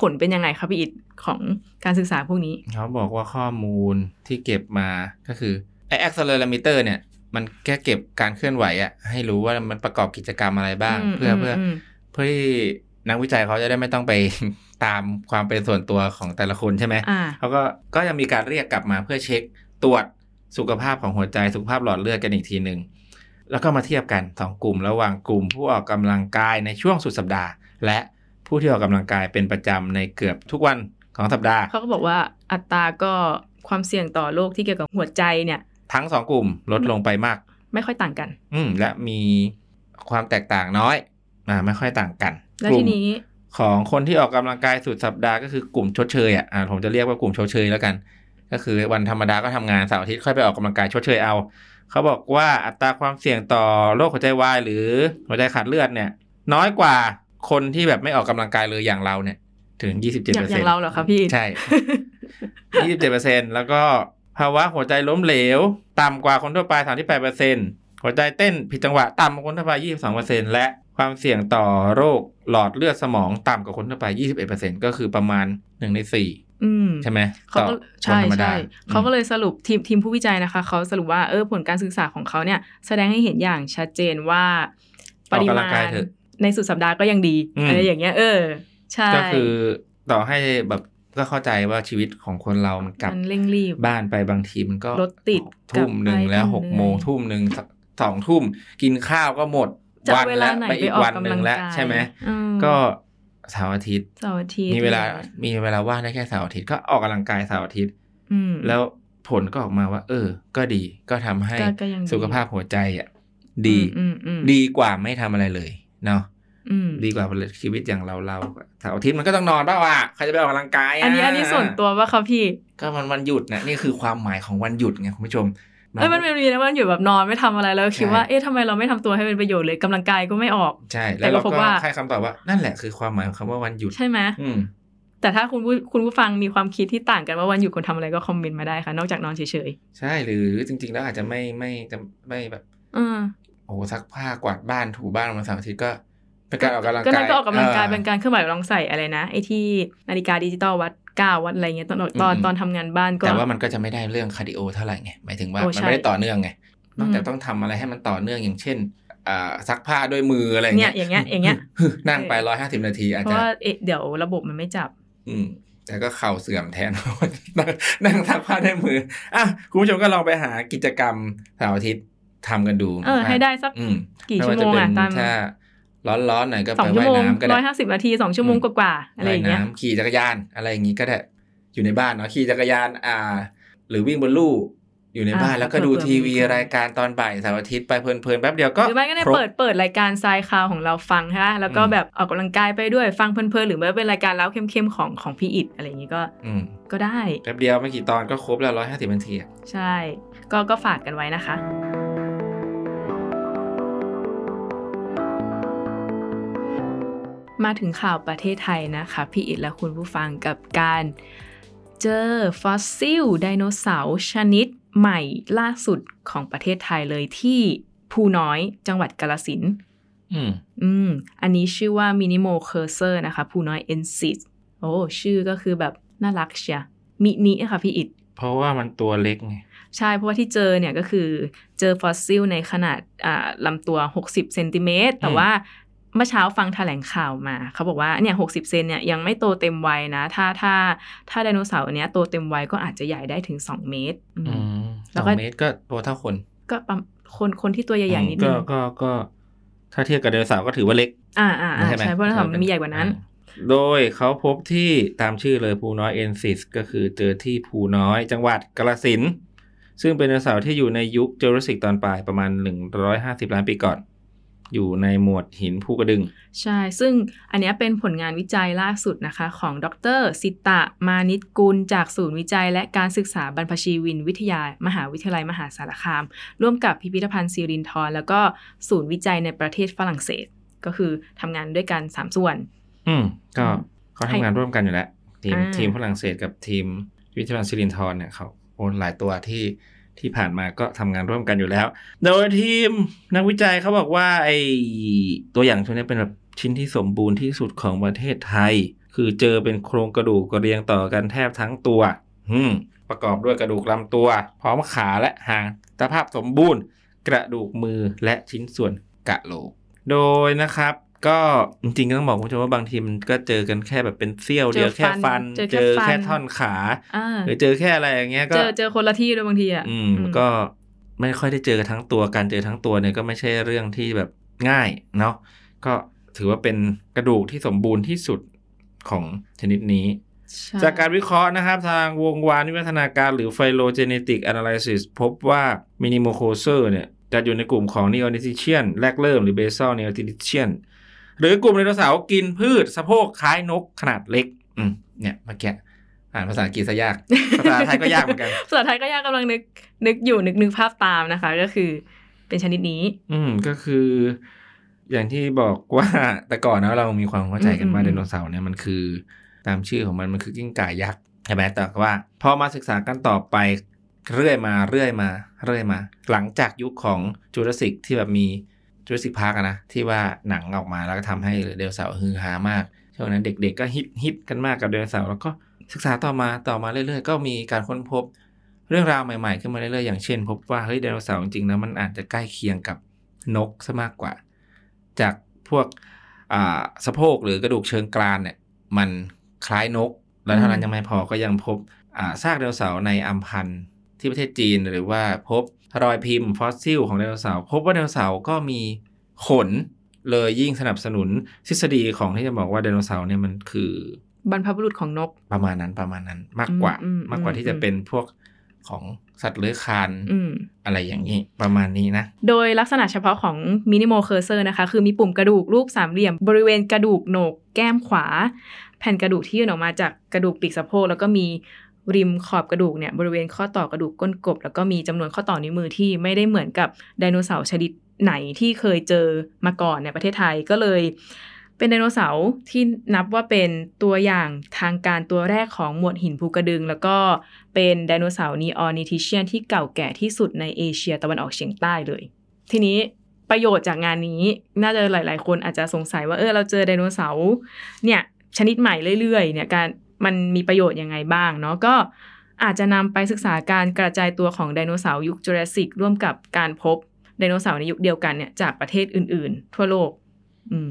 A: ผลเป็นยังไงครับพี่อิดของการศึกษาพวกนี้
B: เขาบอกว่าข้อมูลที่เก็บมาก็คือไอ้ accelerometer เนี่ย มันแค่เก็บการเคลื่อนไหวอะให้รู้ว่ามันประกอบกิจกรรมอะไรบ้าง
A: อืม
B: เพื่อเพื่อ
A: อืม
B: เพื่อที่นักวิจัยเขาจะได้ไม่ต้องไปตามความเป็นส่วนตัวของแต่ละคนใช่ไหม
A: อ่า
B: เขาก็ก็จะมีการเรียกกลับมาเพื่อเช็คตรวจสุขภาพของหัวใจสุขภาพหลอดเลือดกันอีกทีหนึ่งแล้วก็มาเทียบกันสองกลุ่มระหว่างกลุ่มผู้ออกกำลังกายในช่วงสุดสัปดาห์ และ ผู้ที่ออกกำลังกายเป็นประจำในเกือบทุกวันของสัปดาห์
A: เขาก็บอกว่าอัตราก็ความเสี่ยงต่อโรคที่เกี่ยวกับหัวใจเนี่ย
B: ทั้งสองกลุ่มลดลงไปมาก
A: ไม่ค่อยต่างกัน
B: อืมและมีความแตกต่างน้อยอ่าไม่ค่อยต่างกัน
A: แล้ว
B: กลุ่
A: ที
B: ม
A: นี้
B: ของคนที่ออกกำลังกายสุดสัปดาห์ก็คือกลุ่มชดเชยอะอ่าผมจะเรียกว่ากลุ่มชดเชยแล้วกัน ก็คือวันธรรมดาก็ทำงานเสาร์อาทิตย์ค่อยไปออกกำลังกายชดเชยเอา เขาบอกว่าอัตราความเสี่ยงต่อโรคหัวใจวายหรือหัวใจขาดเลือดเนี่ย น้อยกว่า คนที่แบบไม่ออกกำลังกายเลยอย่างเราเนี่ย ถึง27%
A: อย่างอย่างเราเหรอคะพี่
B: ใช่27%แล้วก็ภาวะหัวใจล้มเหลว ต่ำกว่าคนทั่วไป38%หัวใจเต้นผิดจังหวะต่ำกว่าคนทั่วไป22%และความเสี่ยงต่อโรคหลอดเลือดสมองต่ำกว่าคนทั่วไป21%ก็คือประมาณ1ใน4
A: อืม
B: ใช่ไหม
A: เขา
B: ต่อ
A: ก็
B: คน
A: ใช่
B: ธรรมดา
A: ใช่เขาก็เลยสรุปทีมทีมผู้วิจัยนะคะ เขาสรุปว่าเออผลการศึกษาของเขาเนี่ย แสดงให้เห็นอย่างชัดเจนว่าปริ
B: ออกกำลั
A: มาง
B: กาย
A: ณ
B: เถอะ
A: ในสุดสัปดาห์ก็ยังดี
B: อืม
A: อะไรอย่างเงี้ย เออ ใช่
B: ก็คือต่อให้แบบก็เข้าใจว่าชีวิตของคนเรา มันกลับ
A: มันเร่งรีบ
B: บ้านไปบางทีมันก็
A: รถติด
B: ทุ่มหนึ่ง
A: กลับไป
B: แล้ว
A: ก็
B: หก
A: เหนื่อย
B: โมงทุ่มหนึ่งสสองทุ่มกินข้าวก็หมด
A: จะ
B: วั
A: เอาเวลา
B: แล้ว
A: ไหน
B: ไป
A: ไป
B: อีก
A: ออก
B: วันห
A: กำ
B: นึ่
A: ลั
B: ง
A: ง
B: แล้ว
A: กาย
B: ใช่ไหม
A: อืม
B: ก็เสาร์อาทิตย์
A: เสาร์อาทิตย์
B: มีเวลา มีเวลาว่างได้แค่เสาร์อาทิตย์ก็ออกกำลังกายเสาร์อาทิตย์
A: อืม
B: แล้วผลก็ออกมาว่า เออ ก็ดีก็ทำให้
A: ก็ก็ยังดี
B: สุขภาพหัวใจอะดี
A: อืมอืม
B: ดีกว่าไม่ทำอะไรเลย เนาะ
A: อืม
B: ดีกว่าชีวิตอย่างเราเราเสาร์อาทิตย์มันก็ต้องนอนเปล่าวะใครจะไปออกกำลังกายะ
A: อันนี้อันนี้ส่วนตัวว่าคะพี่
B: ก็มันวันหยุดนะนี่คือความหมายของวันหยุดไงคุณผู้ชม
A: เอ้ยมันมีนะวันอยู่แบบนอนไม่ทำอะไรแล้วคิด
B: ใช่
A: ว่าเอ๊ะทำไมเราไม่ทำตัวให้เป็นประโยชน์เลยกำลังกายก็ไม่ออก
B: ใช่
A: แต่
B: แล้ว
A: ก็
B: เรา
A: พบ
B: ก็
A: ว่า
B: ให้คำตอบว่านั่นแหละคือความหมายของคำว่าวันหยุด
A: ใช่ไหม
B: อืม
A: แต่ถ้าคุณผู้คุณผู้ฟังมีความคิดที่ต่างกันว่าวันหยุดควรทำอะไรก็คอมเมนต์มาได้ค่ะ นอกจากนอนเฉย
B: ใช่หรือจริงๆแล้วอาจจะไม่ไม่จะไม่แบบ
A: ๆ อืม
B: โอ้โหซักผ้ากวาดบ้านถูบ้านวันเสาร์อาทิตย์ก็เป็นการออกกำลัง
A: ก็
B: กาย
A: นั่นก็ออกกำลังกาย
B: ออ
A: เป็นการเคลื่อนไหวลองใส่อะไรนะไอ้ที่นาฬิกาดิจิตอลวัดก้าววัดอะไรเงี้ยตอนตอน
B: อืม
A: ตอนทำงานบ้านก็
B: แต่ว่ามันก็จะไม่ได้เรื่อง cardio เท่าไหร่ไงหมายถึงว่า
A: โอ้
B: มัน
A: ใช่
B: ไม่ได้ต่อเนื่องไงนอกจาก
A: อืม
B: ต้องทำอะไรให้มันต่อเนื่องอย่างเช่นอ่าซักผ้าด้วยมืออะไร
A: เนี่ยอย่างเงี้ยอย่างเงี้ย
B: นั่งไปร้อยห้าสิบนาทีอาจจะ
A: เพ
B: จะ
A: ราะว่าเอ๊ะเดี๋ยวระบบมันไม่จับ
B: อืมแต่ก็เข่าเสื่อมแทนนั่งนั่งซักผ้าด้วยมืออะคุณผู้ชมก็ลองไปหากิจกรรมเสาร์อาทิตย์ ทำกันดู
A: เออให้ได้สัก
B: อืม
A: กี่
B: ไม่
A: ชั่ว
B: ว่า
A: โม
B: จะ
A: ง
B: เป็น
A: อะตาม
B: ถ้าร้อนๆหน่อยก็
A: ส
B: ไป
A: องชั่ว
B: ว่าย
A: โมง
B: น้ำก็
A: ร้
B: ได้
A: อยห้าสิบนาทีสองชั่วโมง
B: อืม
A: กว่าๆอะไรอย่างเงี้ย
B: ว่น้ำขี่จักรยานอะไรอย่างงี้ก็ได้อยู่ในบ้านเนาะขี่จักรยานอ่า หรือวิ่งบนลู่อยู่ในบ้าน
A: อ่า
B: แล้วก็ดู
A: เผื่อๆ
B: ทีวี
A: มี
B: รายการตอนบ่ายเสาร์อาทิตย์ไปเพลินๆแป๊บเดียวก็
A: หรือไม่ก็เนี่ย
B: ครบ
A: เปิดเปิดรายการทรายคาวของเราฟังฮะแล้วก็
B: อืม
A: แบบออกกำลังกายไปด้วยฟังเพลินๆหรือไม่เป็นรายการเล้าเข้มๆของของพี่อิดอะไรอย่างงี้ก็
B: อืม
A: ก็ได้
B: แป๊บเดียวไม่กี่ตอนก็ครบแล้วร้อยห้าสิบนาทีอะ
A: ใช่ ก็ก็ฝากกันไว้นะคะ มาถึงข่าวประเทศไทยนะคะ พี่อิดและคุณผู้ฟังกับการเจอฟอสซิลไดโนเสาร์ชนิดใหม่ล่าสุดของประเทศไทยเลยที่ภูน้อยจังหวัดกาลสินธุ์
B: อืม
A: อืม อันนี้ชื่อว่า Minimal Cursor นะคะภูน้อย e n s i s โอ้ชื่อก็คือแบบน่ารักเชียว มินิค่ะพี่อิด
B: เพราะว่ามันตัวเล็กไง
A: ใช่ เพราะว่าที่เจอเนี่ยก็คือเจอฟอสซิลในขนาดอ่าลำตัว 60 เซนติเมตร แต่
B: อืม
A: ว่า เมื่อเช้าฟังแถลงข่าวมาเขาบอกว่าเนี่ย60เซนเนี่ยยังไม่โตเต็มวัยนะ ถ้าถ้าถ้าไดโนเสาร์อันเนี้ยโตเต็มวัยก็อาจจะใหญ่ได้ถึง2เมตรอืม
B: อืม
A: แล้วก็สอ
B: งเมตรก็ตัวเท่าคน
A: ก็ประมาณคนคนที่ตัวใหญ่ๆนิดนึ
B: ก็
A: ง
B: ก็ก็ถ้าเทียบกับไดโนเสาร์ก็ถือว่าเล็ก
A: อ่าอ่าอ่า
B: ใช่ไหม
A: ใช่เพราะไดโนเสาร์มันมีใหญ่กว่านั้น
B: อ่โดยเขาพบที่ตามชื่อเลยภูน้อยเอนซิสก็คือเจอที่ภูน้อยจังหวัดกาฬสินธุ์ซึ่งเป็นไดโนเสาร์ที่อยู่ในยุคจูราสสิกตอนปลายประมาณ 150 ล้านปีก่อน อยู่ในหมวดหินภูกระดึง
A: ใช่ ซึ่งอันเนี้ยเป็นผลงานวิจัยล่าสุดนะคะ ของดร.ศิตะมานิตกุล จากศูนย์วิจัย และการศึกษาบรรพชีวินวิทยา มหาวิทยาลัยมหาสารคาม ร่วมกับพิพิธภัณฑ์ซิรินทรแล้วก็ศูนย์วิจัยในประเทศฝรั่งเศส ก็คือทำงานด้วยกัน3ส่วน
B: อืมก็
A: อืม
B: เขาทำงานร่วมกันอยู่แล้วทีม
A: อ่า
B: ทีมฝรั่งเศสกับทีมวิทยาลัยซิรินทรเนี่ยเขาโอนหลายตัวที่ ที่ผ่านมาก็ทำงานร่วมกันอยู่แล้ว โดยทีมนักวิจัยเขาบอกว่าไอตัวอย่างตัวนี้เป็นแบบชิ้นที่สมบูรณ์ที่สุดของประเทศไทย คือเจอเป็นโครงกระดูกกระเรียงต่อกันแทบทั้งตัวประกอบด้วยกระดูกลำตัว พร้อมขาและหางสภาพสมบูรณ์ กระดูกมือและชิ้นส่วนกะโหลก โดยนะครับ ก็จริงๆก็ต้องบอกคุณผู้ชมว่าบางทีมันก็เจอกันแค่แบบเป็นเสี้ยวเดียว
A: เจอฟั
B: แค่
A: น
B: ฟัน
A: เจอแค่
B: เจอ
A: ฟัน
B: แค่ท่อนขา
A: อ่า
B: หรือเจอแค่อะไรอย่างเงี้ยก็
A: เจอเจอคนละที่ด้วยบางทีอะ
B: อืมก็ไม่ค่อยได้เจอกันทั้งตัวการเจอทั้งตัวเนี่ยก็ไม่ใช่เรื่องที่แบบง่ายเนาะก็ถือว่าเป็นกระดูกที่สมบูรณ์ที่สุดของชนิดนี้
A: ใช่
B: จากการวิเคราะห์นะครับ ทางวงวานวิวัฒนาการหรือ phylogenetic analysis พบว่า minimocoser เนี่ยจะอยู่ในกลุ่มของ neonatician แรกเริ่มหรือ basal neonatician หรือกลุ่มไดโนเสาร์กินพืชสะโพกคล้ายนกขนาดเล็ก อืมเนี่ยเมื่อกี้อ่านภาษาอังกฤษซะยาก ภาษาไทยก็ยากเหมือนกัน
A: ภาษาไทยก็ยากกำลังนึกนึกอยู่นึกนึกภาพตามนะคะ ก็คือเป็นชนิดนี้
B: อืมก็คือ อย่างที่บอกว่าแต่ก่อนนะเรามีความเข้าใจกันว่า
A: อืม
B: ได
A: อืม
B: โนเสาร์เนี่ยมันคือตามชื่อของมันมันคือกิ้งก่ายักษ์ใช่ไหมแต่ว่าพอมาศึกษากันต่อไปเรื่อยมาเรื่อยมา เรื่อยมา หลังจากยุคของจูราสสิกที่แบบมี จูราสสิกพาร์กนะ ที่ว่าหนังออกมาแล้วก็ทำให้ไดโนเสาร์ฮือฮามากช่วงนั้นเด็กๆก็ฮิตฮิตกันมากกับไดโนเสาร์แล้วก็ศึกษาต่อมาต่อมาเรื่อยๆ ก็มีการค้นพบเรื่องราวใหม่ๆ ขึ้นมาเรื่อยๆ อย่างเช่น พบว่าเฮ้ยไดโนเสาร์จริงๆแล้วมันอาจจะใกล้เคียงกับนกซะมากกว่า จากพวกอ่าสะโพกหรือกระดูกเชิงกรานเนี่ยมันคล้ายนก แล้วเท่านั้นยังไม่พอก็ยังพบอ่าซากไดโนเสาร์ในอัมพันธ์ ที่ประเทศจีนหรือว่าพบรอยพิมพ์ฟอสซิลของไดโนเสาร์พบว่าไดโนเสาร์ก็มีขนเลยยิ่งสนับสนุนทฤษฎีของที่จะบอกว่าไดโนเสาร์เนี่ยมันคือ
A: บรรพบุรุษของนก
B: ประมาณนั้นประมาณนั้นมากกว่า
A: อืมอืม
B: มากกว่า
A: อืม
B: ที่จะเป็นพวกของสัตว์เลื้อยคลาน
A: อืม
B: อะไรอย่างนี้ประมาณนี้นะ
A: โดยลักษณะเฉพาะของมินิโมเคอร์เซอร์นะคะ คือมีปุ่มกระดูกรูปสามเหลี่ยม บริเวณกระดูกโหนกแก้มขวา แผ่นกระดูกที่ยื่นออกมาจากกระดูกปีกสะโพกแล้วก็มี ริมขอบกระดูกเนี่ยบริเวณข้อต่อกระดูกก้นกบ แล้วก็มีจำนวนข้อต่อนิ้วมือที่ไม่ได้เหมือนกับไดโนเสาร์ชนิดไหนที่เคยเจอมาก่อนในประเทศไทยก็เลย เป็นไดโนเสาร์ที่นับว่าเป็นตัวอย่างทางการตัวแรกของหมวดหินภูกระดึง แล้วก็เป็นไดโนเสาร์นีออนิทิเชียนที่เก่าแก่ที่สุดในเอเชียตะวันออกเฉียงใต้เลย ทีนี้ประโยชน์จากงานนี้น่าจะหลาย ๆ คนอาจจะสงสัยว่าเออเราเจอไดโนเสาร์เนี่ยชนิดใหม่เรื่อย ๆ เนี่ยการ มันมีประโยชน์ยังไงบ้างเนาะก็อาจจะนำไปศึกษาการกระจายตัวของไดโนเสาร์ยุคจูราสสิกร่วมกับการพบไดโนเสาร์ในยุคเดียวกันเนี่ยจากประเทศอื่น ๆ ทั่วโลก อืม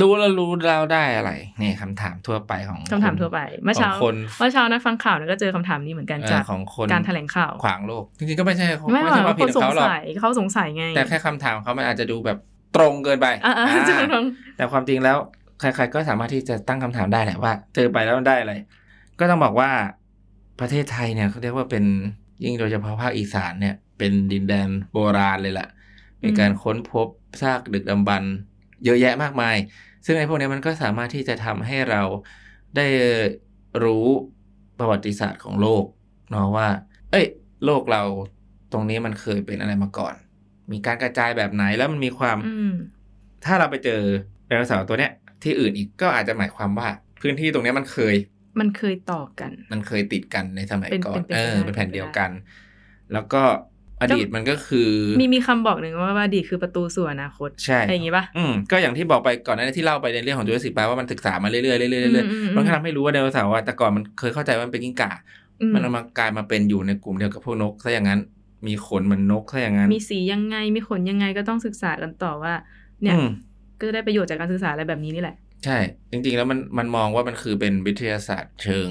B: รู้แล้วรู้แล้วได้อะไรเนี่ยคำถามทั่วไปของ
A: คำถามทั่วไปเมื่อเช้า
B: ของคน
A: เมื่อเช้านัดฟังข่าวเนี่ยก็เจอคำถามนี้เหมือนกัน
B: เอ่อ
A: จาก
B: ของคน
A: การแถลงข่าว
B: ขวางโลก จริงๆก็ไม่ใช่
A: ไม่
B: ไม่
A: หมาย
B: ใช่ความ
A: ว่า
B: ผิ
A: ค
B: ด
A: น
B: ข
A: ส
B: อง
A: ง
B: เขาหรอก
A: สัยเขาสงสัยไง
B: แต่แค่คำถามเขามันอาจจะดูแบบตรงเกินไป
A: อ่า
B: อ่า
A: ๆจะต้อง
B: แต่ความจริงแล้ว ใครๆก็สามารถที่จะตั้งคำถามได้แหละว่าเจอไปแล้วมันได้อะไร ก็ต้องบอกว่าประเทศไทยเนี่ยเขาเรียกว่าเป็นยิ่งโดยเฉพาะภาคอีสานเนี่ยเป็นดินแดนโบราณเลยล่ะมีการค้นพบซากดึกดำบรรพ์เยอะแยะมากมาย ซึ่งไอ้พวกเนี้ยมันก็สามารถที่จะทำให้เราได้รู้ประวัติศาสตร์ของโลกเนาะว่า เอ้ย โลกเราตรงนี้มันเคยเป็นอะไรมาก่อน มีการกระจายแบบไหนแล้วมันมีความ
A: อืม
B: ถ้าเราไปเจอไดโนเสาร์ตัวเนี้ย ที่อื่นอีกก็อาจจะหมายความว่า พื้นที่ตรงเนี้ยมันเคย
A: มันเคยต่อกัน
B: มันเคยติดกันในสมัย
A: เป็น
B: ก่อน
A: เป็น
B: เออ
A: เป็นไปได้
B: เป็นแผ่นเดียวกัน แล้วก็อดีตมันก็คือ
A: มีมีคำบอกหนึ่งว่าว่าอดีตคือประตูสู่อนาคต
B: ใช่
A: อะไรอย่างงี้ปะ
B: อืมก็อย่างที่บอกไปก่อนหน้านี้ที่เล่าไปในเรื่องของจูราสสิกปาร์คว่ามันศึกษามาเรื่อยๆเรื่อยๆเรื่อยๆเรื่อย
A: อืมอืมอืม
B: ๆมันก็ทำให้รู้ว่าไดโนเสาร์อะแต่ก่อนมันเคยเข้าใจว่ามันเป็นกิ้งก่า
A: อืม
B: มันเอามากลายมาเป็นอยู่ในกลุ่มเดียวกับพวกนกซะอย่างนั้น มีขนเหมือนนกซะอย่างนั้น
A: มีสียังไงมีขนยังไงก็ต้องศึกษากันต่อว่า เนี่ย
B: อืม
A: ก็จะได้ประโยชน์จากการศึกษาอะไรแบบนี้นี่แหละ
B: ใช่ จริงๆแล้วมันมันมองว่ามันคือเป็นวิทยาศาสตร์เชิง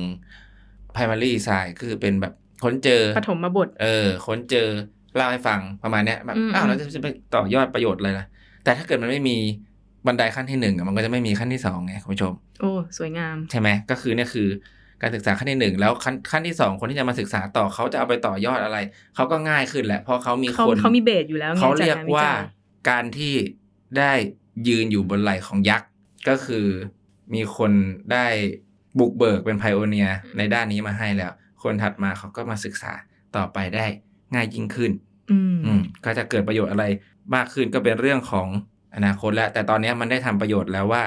B: primary science คือเป็นแบบค้นเจอ
A: ปฐมบท
B: เออ ค้นเจอเล่าให้ฟังประมาณเนี้ยแบบ
A: อืม
B: อ้าว
A: อืม
B: เราจะไปต่อยอดประโยชน์อะไรล่ะ แต่ถ้าเกิดมันไม่มีบันไดขั้นที่หนึ่งอะมันก็จะไม่มีขั้นที่สองไงคุณผู้ชม
A: โอ้ สวยงาม
B: ใช่ไหมก็คือเนี่ยคือการศึกษาขั้นที่หนึ่งแล้วขั้นขั้นที่สองคนที่จะมาศึกษาต่อเขาจะเอาไปต่อยอดอะไร เขาก็ง่ายขึ้นแหละเพราะเขามี
A: เขา
B: คน
A: เขามีเบสอยู่แล้วไง
B: เขาเรียก
A: จงน
B: ว่า
A: จัย
B: การที่ได้ ยืนอยู่บนไหล่ของยักษ์ ก็คือมีคนได้บุกเบิกเป็นไพโอเนียในด้านนี้มาให้แล้ว คนถัดมาเขาก็มาศึกษาต่อไปได้ง่ายยิ่งขึ้น
A: อืม
B: อืมก็จะเกิดประโยชน์อะไรมากขึ้นก็เป็นเรื่องของอนาคตแล้ว แต่ตอนนี้มันได้ทำประโยชน์แล้วว่า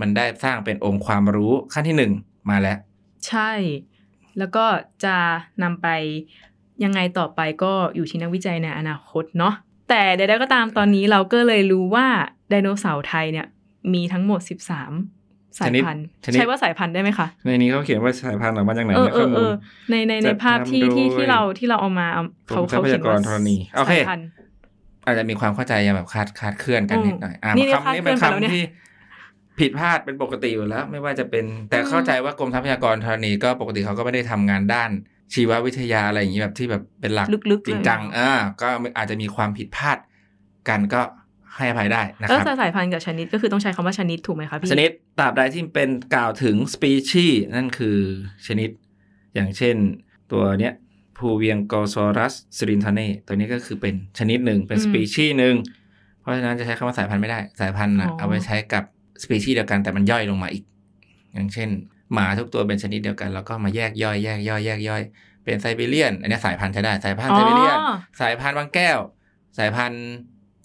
B: มันได้สร้างเป็นองค์ความรู้ขั้นที่หนึ่งมาแล้ว
A: ใช่ แล้วก็จะนำไปยังไงต่อไปก็อยู่ที่นักวิจัยในอนาคตเนาะ แต่ใดๆก็ตามตอนนี้เราก็เลยรู้ว่าไดโนเสาร์ไทยเนี่ย มีทั้งหมด 13 สายพันธุ์
B: ชนิด
A: ใช้ว่าสายพันธุ์ได้ไหมคะ
B: ในนี้เขาเขียนว่าสายพันธุ์หรือมาจากไหน
A: เออ
B: เนี่ย
A: เอ
B: ข้อ
A: อ
B: มู
A: เอ
B: ล
A: อในในใน
B: จัด
A: ภาพที่
B: ทำโดย
A: ที่ที่เราที่เราเอามาเอาเขา
B: กรมทรั
A: เขา
B: พ
A: เขี
B: ยาย
A: น
B: กร
A: ว่า
B: ธรณีโอเค
A: สายพันธุ์
B: อาจจะมีความเข้าใจยังแบบคลาดคลาดเคลื่อนกัน
A: อืม
B: นิดหน่อยอ่า
A: นี่เนี่ย
B: คำนี้เป็น
A: คลาดเคลื่อนไปแล้วเนี่ย
B: คำที่ผิดพลาดเป็นปกติอยู่แล้ว ไม่ว่าจะเป็นแต่
A: อืม
B: เข้าใจว่ากรมทรัพยากรธรณีก็ปกติเขาก็ไม่ได้ทำงานด้าน ชีววิทยาอะไรอย่างนี้แบบที่แบบเป็นหลัก
A: ลึกๆ
B: จริง
A: เลย
B: จังอ่าก็อาจจะมีความผิดพลาดกันก็ให้อภัยได้นะ
A: แล้ว
B: ครับ
A: สายพันธุ์กับชนิดก็คือต้องใช้คำว่าชนิดถูกไหมคะพี่
B: ชนิดตราบใดที่เป็นกล่าวถึง species นั่นคือชนิด อย่างเช่นตัวเนี้ยพูเวียงกอซอรัสซิรินทาเน่ตัวนี้ก็คือเป็นชนิดหนึ่งเป็น
A: อืม
B: สปีชีส์หนึ่งเพราะฉะนั้นจะใช้คำว่าสายพันธุ์ไม่ได้ สายพันธุ์นะ
A: อ๋อ
B: เอาไปใช้กับสปีชีส์เดียวกันแต่มันย่อยลงมาอีก อย่างเช่น หมาทุกตัวเป็นชนิดเดียวกัน แล้วก็มาแยกย่อยแยกย่อยแยกย่อย เป็นไซบีเรียน อันนี้สายพันธุ์ใช้ได้ สายพันธุ์ไซบีเรียน
A: อ๋อ
B: สายพันธุ์บางแก้ว สายพันธุ์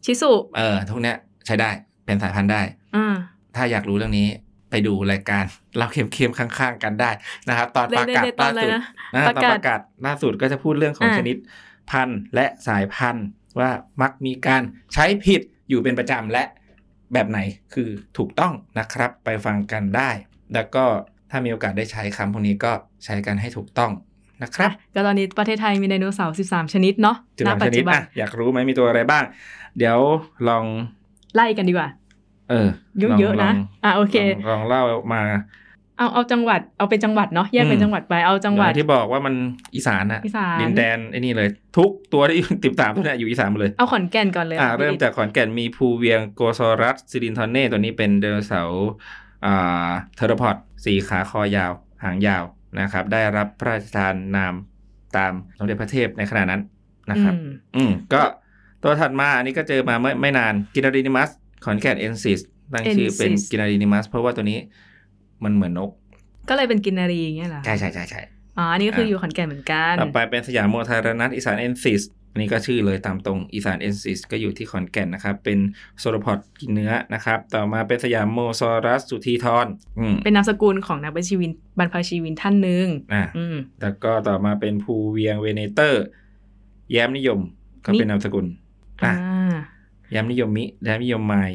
A: ชิสุ
B: เออทุกเนี้ยใช้ได้ เป็นสายพันธุ์ได้
A: อ่า
B: ถ้าอยากรู้เรื่องนี้ไปดูรายการเล่าเค็มๆข้างๆกันได้นะครับ ตอนประกาศ
A: เล่นๆๆตอ
B: ล่าน
A: อะไร
B: สุด
A: นะ
B: นะตอน
A: ประกาศ
B: ประกาศล่าสุดก็จะพูดเรื่องของ
A: อ่า
B: ชนิดพันธุ์และสายพันธุ์ว่ามักมีการใช้ผิดอยู่เป็นประจำและแบบไหนคือถูกต้องนะครับ ไปฟังกันได้ แล้วก็ ถ้ามีโอกาสได้ใช้คำพวกนี้ก็ใช้กันให้ถูกต้องนะครับ
A: ก็ตอนนี้ประเทศไทยมีไดโนเสาร์ 13 ชนิดเนาะ
B: จุด
A: ณ
B: สาม
A: ปั
B: ช
A: จ
B: นิ
A: จุ
B: ด
A: บัน
B: อะอยากรู้ไหมมีตัวอะไรบ้าง เดี๋ยวลอง
A: ไล่กันดีกว่า
B: เออ
A: เยอะๆนะ
B: ลง
A: อะโอเค
B: ลองลองเล่ามา
A: เอาเอาจังหวัดเอาเป็นจังหวัดเนาะแยกเป็น
B: อืม
A: จังหวัดไปเอาจังหวัด
B: อย่างที่บอกว่ามันอีสานอะ
A: อีสาน
B: ดินแดนไอ้นี่เลย ทุกตัวที่ติดตามตัวเนี้ยอยู่อีสานหมดเลย
A: เอาขอนแก่นก่อนเลย
B: อ่า
A: ค่ะ
B: เริ่ม
A: พี่
B: จากขอนแก่นมีภูเวียงโกซอรัสสิรินธรเน่ตัวนี้เป็นไดโนเสาร์อ่าซอโรพอด สี่ขาคอยาว หางยาวนะครับ ได้รับพระราชทานนามตามสมเด็จพระเทพในขณะนั้นนะครับ
A: อืม
B: อืมก็ตัวถัดมาอันนี้ก็เจอมาไม่ไม่นานกินารินิมัสขอนแก่นเอนซิสตั้งชื่อเป็น
A: Ensis
B: กินารินิมัสเพราะว่าตัวนี้มันเหมือนนก
A: ก็เลยเป็นกินนารีอย่างเงี้ยเหรอ
B: ใช่ใช่ใช่ใช่
A: อ๋ออันนี้ก็คืออยู่ขอนแก่นเหมือนกัน
B: ต่อไปเป็นสยามโมไทรันนัสอีสานเอนซิส อันนี้ก็ชื่อเลยตามตรงอีสานเอนซิสก็อยู่ที่ขอนแก่นนะครับ เป็นซอโรพอดกินเนื้อนะครับ ต่อมาเป็นสยามโมซอรัสสุธีธรอืม
A: เป็นนามสกุลของนักบัญชีวินบรรพชีวินท่านหนึ่ง
B: อ่า
A: อืม
B: แล้วก็ต่อมาเป็นภูเวียงเวเนเตอร์ แย้มนิยมก็
A: มิ
B: เป็นนามสกุล
A: อ่า
B: อะแย้มนิยมมิแย้มนิยมไมาย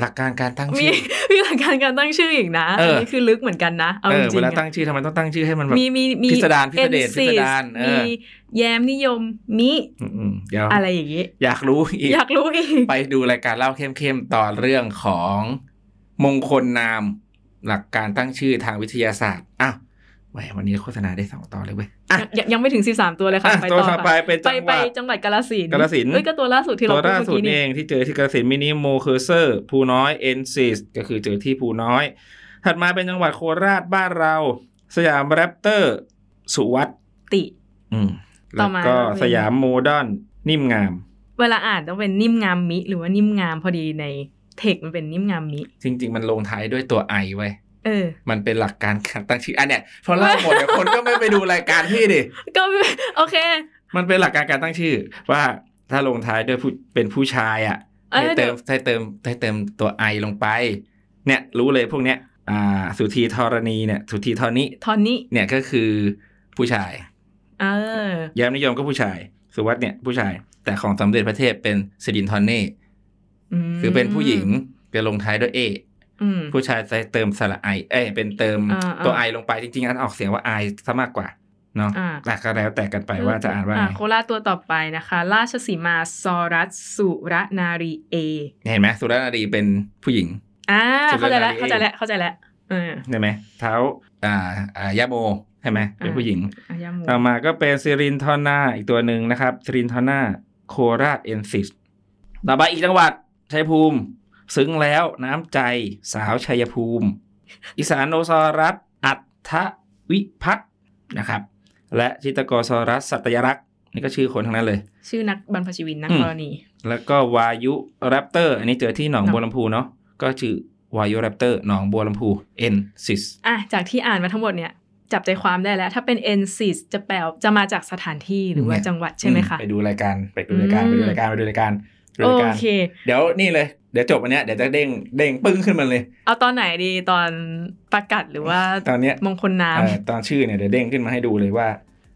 B: หลักการการตั้ง
A: มี
B: ชื่อ
A: มีห ลักการการตั้งชื่ออีกนะ
B: เอออั
A: นนี้คือลึกเหมือนกันนะเอา
B: เอ
A: จ
B: อ
A: ริ
B: เว
A: งๆ
B: ลา
A: อะ
B: ตั้งชื่อทำไมต้องตั้งชื่อให้มันแบบ
A: มีมีมี
B: พิสดารพิสเดช
A: Ensis
B: พิสดารเออ
A: มีแยมนิยมมิ
B: อืมๆเดี๋ยว
A: อะไรอย่างงี้
B: อยากรู้อีก
A: อยากรู้อีก
B: ไปดูรายการเล่าเข้มๆตอนเรื่องของมงคลนาม หลักการตั้งชื่อทางวิทยาศาสตร์อ้า วแหมวันนี้โฆษณาได้สองตอนเลยเว้ยอะ
A: ยังยังไม่ถึง13ตัวเลยค่ะ
B: อะ
A: ไป
B: ตัว
A: ต่อ
B: ต่อไป
A: ค่ะ
B: เป็น
A: ไป
B: จังห
A: ไป
B: วัด
A: จังหวัดกาฬสินธุ์
B: กาฬสินธุ์
A: เอ้ยก็ตัวล่าสุดที่เรา
B: ตัว
A: พูด
B: ล่า
A: เมื่อ
B: สุด
A: กี้
B: นี่
A: นี่
B: เองที่เจอที่กาฬสินธุ์มินิโมเคอร์เซอร์ภูน้อยเอนซิสก็คือเจอที่ภูน้อย ถัดมาเป็นจังหวัดโคราชบ้านเรา สยามแรปเตอร์ สุวัต
A: ติ
B: อืม
A: ต่
B: แล้
A: อ
B: ว
A: มา
B: ก็
A: เป็น
B: สยามโมเดร์นนิ่มงาม
A: เวลาอ่านต้องเป็นนิ่มงามมิ หรือว่านิ่มงามพอดีในเทคมันเป็นนิ่มงามมิ
B: จริง ๆ มันลงท้ายด้วยตัว i เว้ย
A: เออ
B: มันเป็นหลักการการตั้งชื่ออันเนี้ยพอเล่าหมดเดี๋ยวคนก็ไม่ไปดูรายการพี่ดิ
A: ก็โอเค
B: มันเป็นหลักการการตั้งชื่อ ว่าถ้าลงท้ายด้วยผู้เป็นผู้ชายอะ
A: เอ้ย
B: ให้
A: เดี๋
B: เติ
A: ยว
B: มให้เติมให้เติมตัวไอลงไป เนี่ยรู้เลยพวกเนี้ย อ่า สุธีธรณีเนี่ย สุธีธรณี
A: ทอนนี้
B: เนี่ยก็คือผู้ชาย
A: เออ
B: แย้มนิยมก็ผู้ชาย สุวัตเนี่ยผู้ชาย แต่ของสมเด็จพระเทพเป็นสิรินทรเน่
A: ม
B: คือเป็นผู้หญิงจะลงท้ายด้วยเอ
A: อืม
B: ผู้ชายจะเติมสระไอ เอ้ยเป็นเติม
A: อ่าอ่า
B: ตัวไอลงไปจริงๆอันออกเสียงว่าไอซะมากกว่าเนาะ
A: อ่า
B: แต่ก็แล้วแต่กันไปว่าจะอ่านว่าไง
A: โคราชตัวต่อไปนะคะ ราชสีมาซอรัสสุรนารีเอ
B: เห็นไหมสุรนารีเป็นผู้หญิง
A: อ่า
B: สุร
A: เข้าใจแล้ว
B: นารี
A: เข้าใจแล้วเข้าใจแล้วเออ
B: ใช่ไหมท้าวอ่าอ่าย่าโมใช่ไหมเป็น
A: อ่า
B: ผู้หญิง
A: อ่าย่าโม
B: ต่อมาก็เป็นสิรินธรน่าอีกตัวหนึ่งนะครับสิรินธรน่าโคราชเอนซิสต่อไปอีกจังหวัดชัยภูมิ ซึ้งแล้วน้ำใจสาวชัยภูมิอีสานโนซอรัสอรรถวิภัชน์นะครับ และซิตตะโกซอรัสสัตยารักษ์นี่ก็ชื่อคนทั้งนั้นเลย
A: ชื่อนักบรรพชีวินนัก
B: อืม
A: กรณี
B: แล้วก็วายุแรปเตอร์ อันนี้เจอที่หนอง
A: หนอง
B: บัวลำภูเนาะก็ชื่อวายุแรปเตอร์หนองบัวลำภูเอนซิส
A: อะจากที่อ่านมาทั้งหมดเนี่ยจับใจความได้แล้ว ถ้าเป็น n c i s จะแปลจะมาจากสถานที่หรือว่า
B: เนี่ย
A: จังหวัดใช่ไหมคะ
B: ไปดูรายการ ไปดูรายการ
A: อืม
B: ไปดูรายการ ไปดูรายการไปดู
A: โอ
B: รายการ
A: เค
B: เดี๋ยวนี่เลย เดี๋ยวจบอันเนี้ยเดี๋ยวจะเด้งเด้งปึ้งขึ้นมาเลย
A: เอาตอนไหนดีตอนประกาศหรือว่า
B: ตอนเนี้ย
A: มงคลน้
B: เอ่อตอนชื่อเนี่ยเดี๋ยวเด้งขึ้นมาให้ดูเลยว่า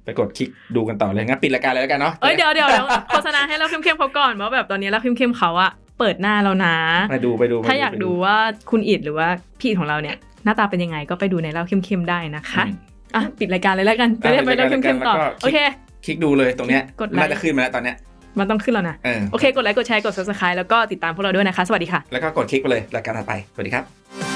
B: ไปกดคลิกดูกันต่อเลยงั้นปิดรายการเลยแล้วกันเนาะำ
A: เอ้ยเดี๋ยวเดี๋ยวเดี๋ยวโฆษณาให้เราเข้มๆเขาก่อนว่าแบบตอนนี้เราเข้มๆเขาอะเปิดหน้าแล้วนะ
B: ไปดูไปดูไป
A: ถ้าอยาก
B: ไป
A: ดูว่าคุณอิดหรือว่าพี่ของเราเนี่ย หน้าตาเป็นยังไงก็ไปดูในเล่าเข้มๆได้นะคะ
B: อืม
A: อะปิดรายการเลยแล้วกันไป
B: อะ
A: เล่นไป
B: ปิด
A: เล่ารา
B: ยการ
A: เข้มๆต่อ
B: แล้วก็
A: โอเค
B: คลิกดูเลยตรงเนี้ย
A: กดไลค์
B: น่าจะขึ้นมาแล้วตอนเนี้ย
A: มันต้องขึ้นแล้วนะ
B: เออ
A: โอเค กดไลค์ กดแชร์ กด subscribe แล้วก็ติดตามพวกเราด้วยนะคะ สวัสดีค่ะ
B: แล้วก็กดคลิกไปเลยรายการถัดไป สวัสดีครับ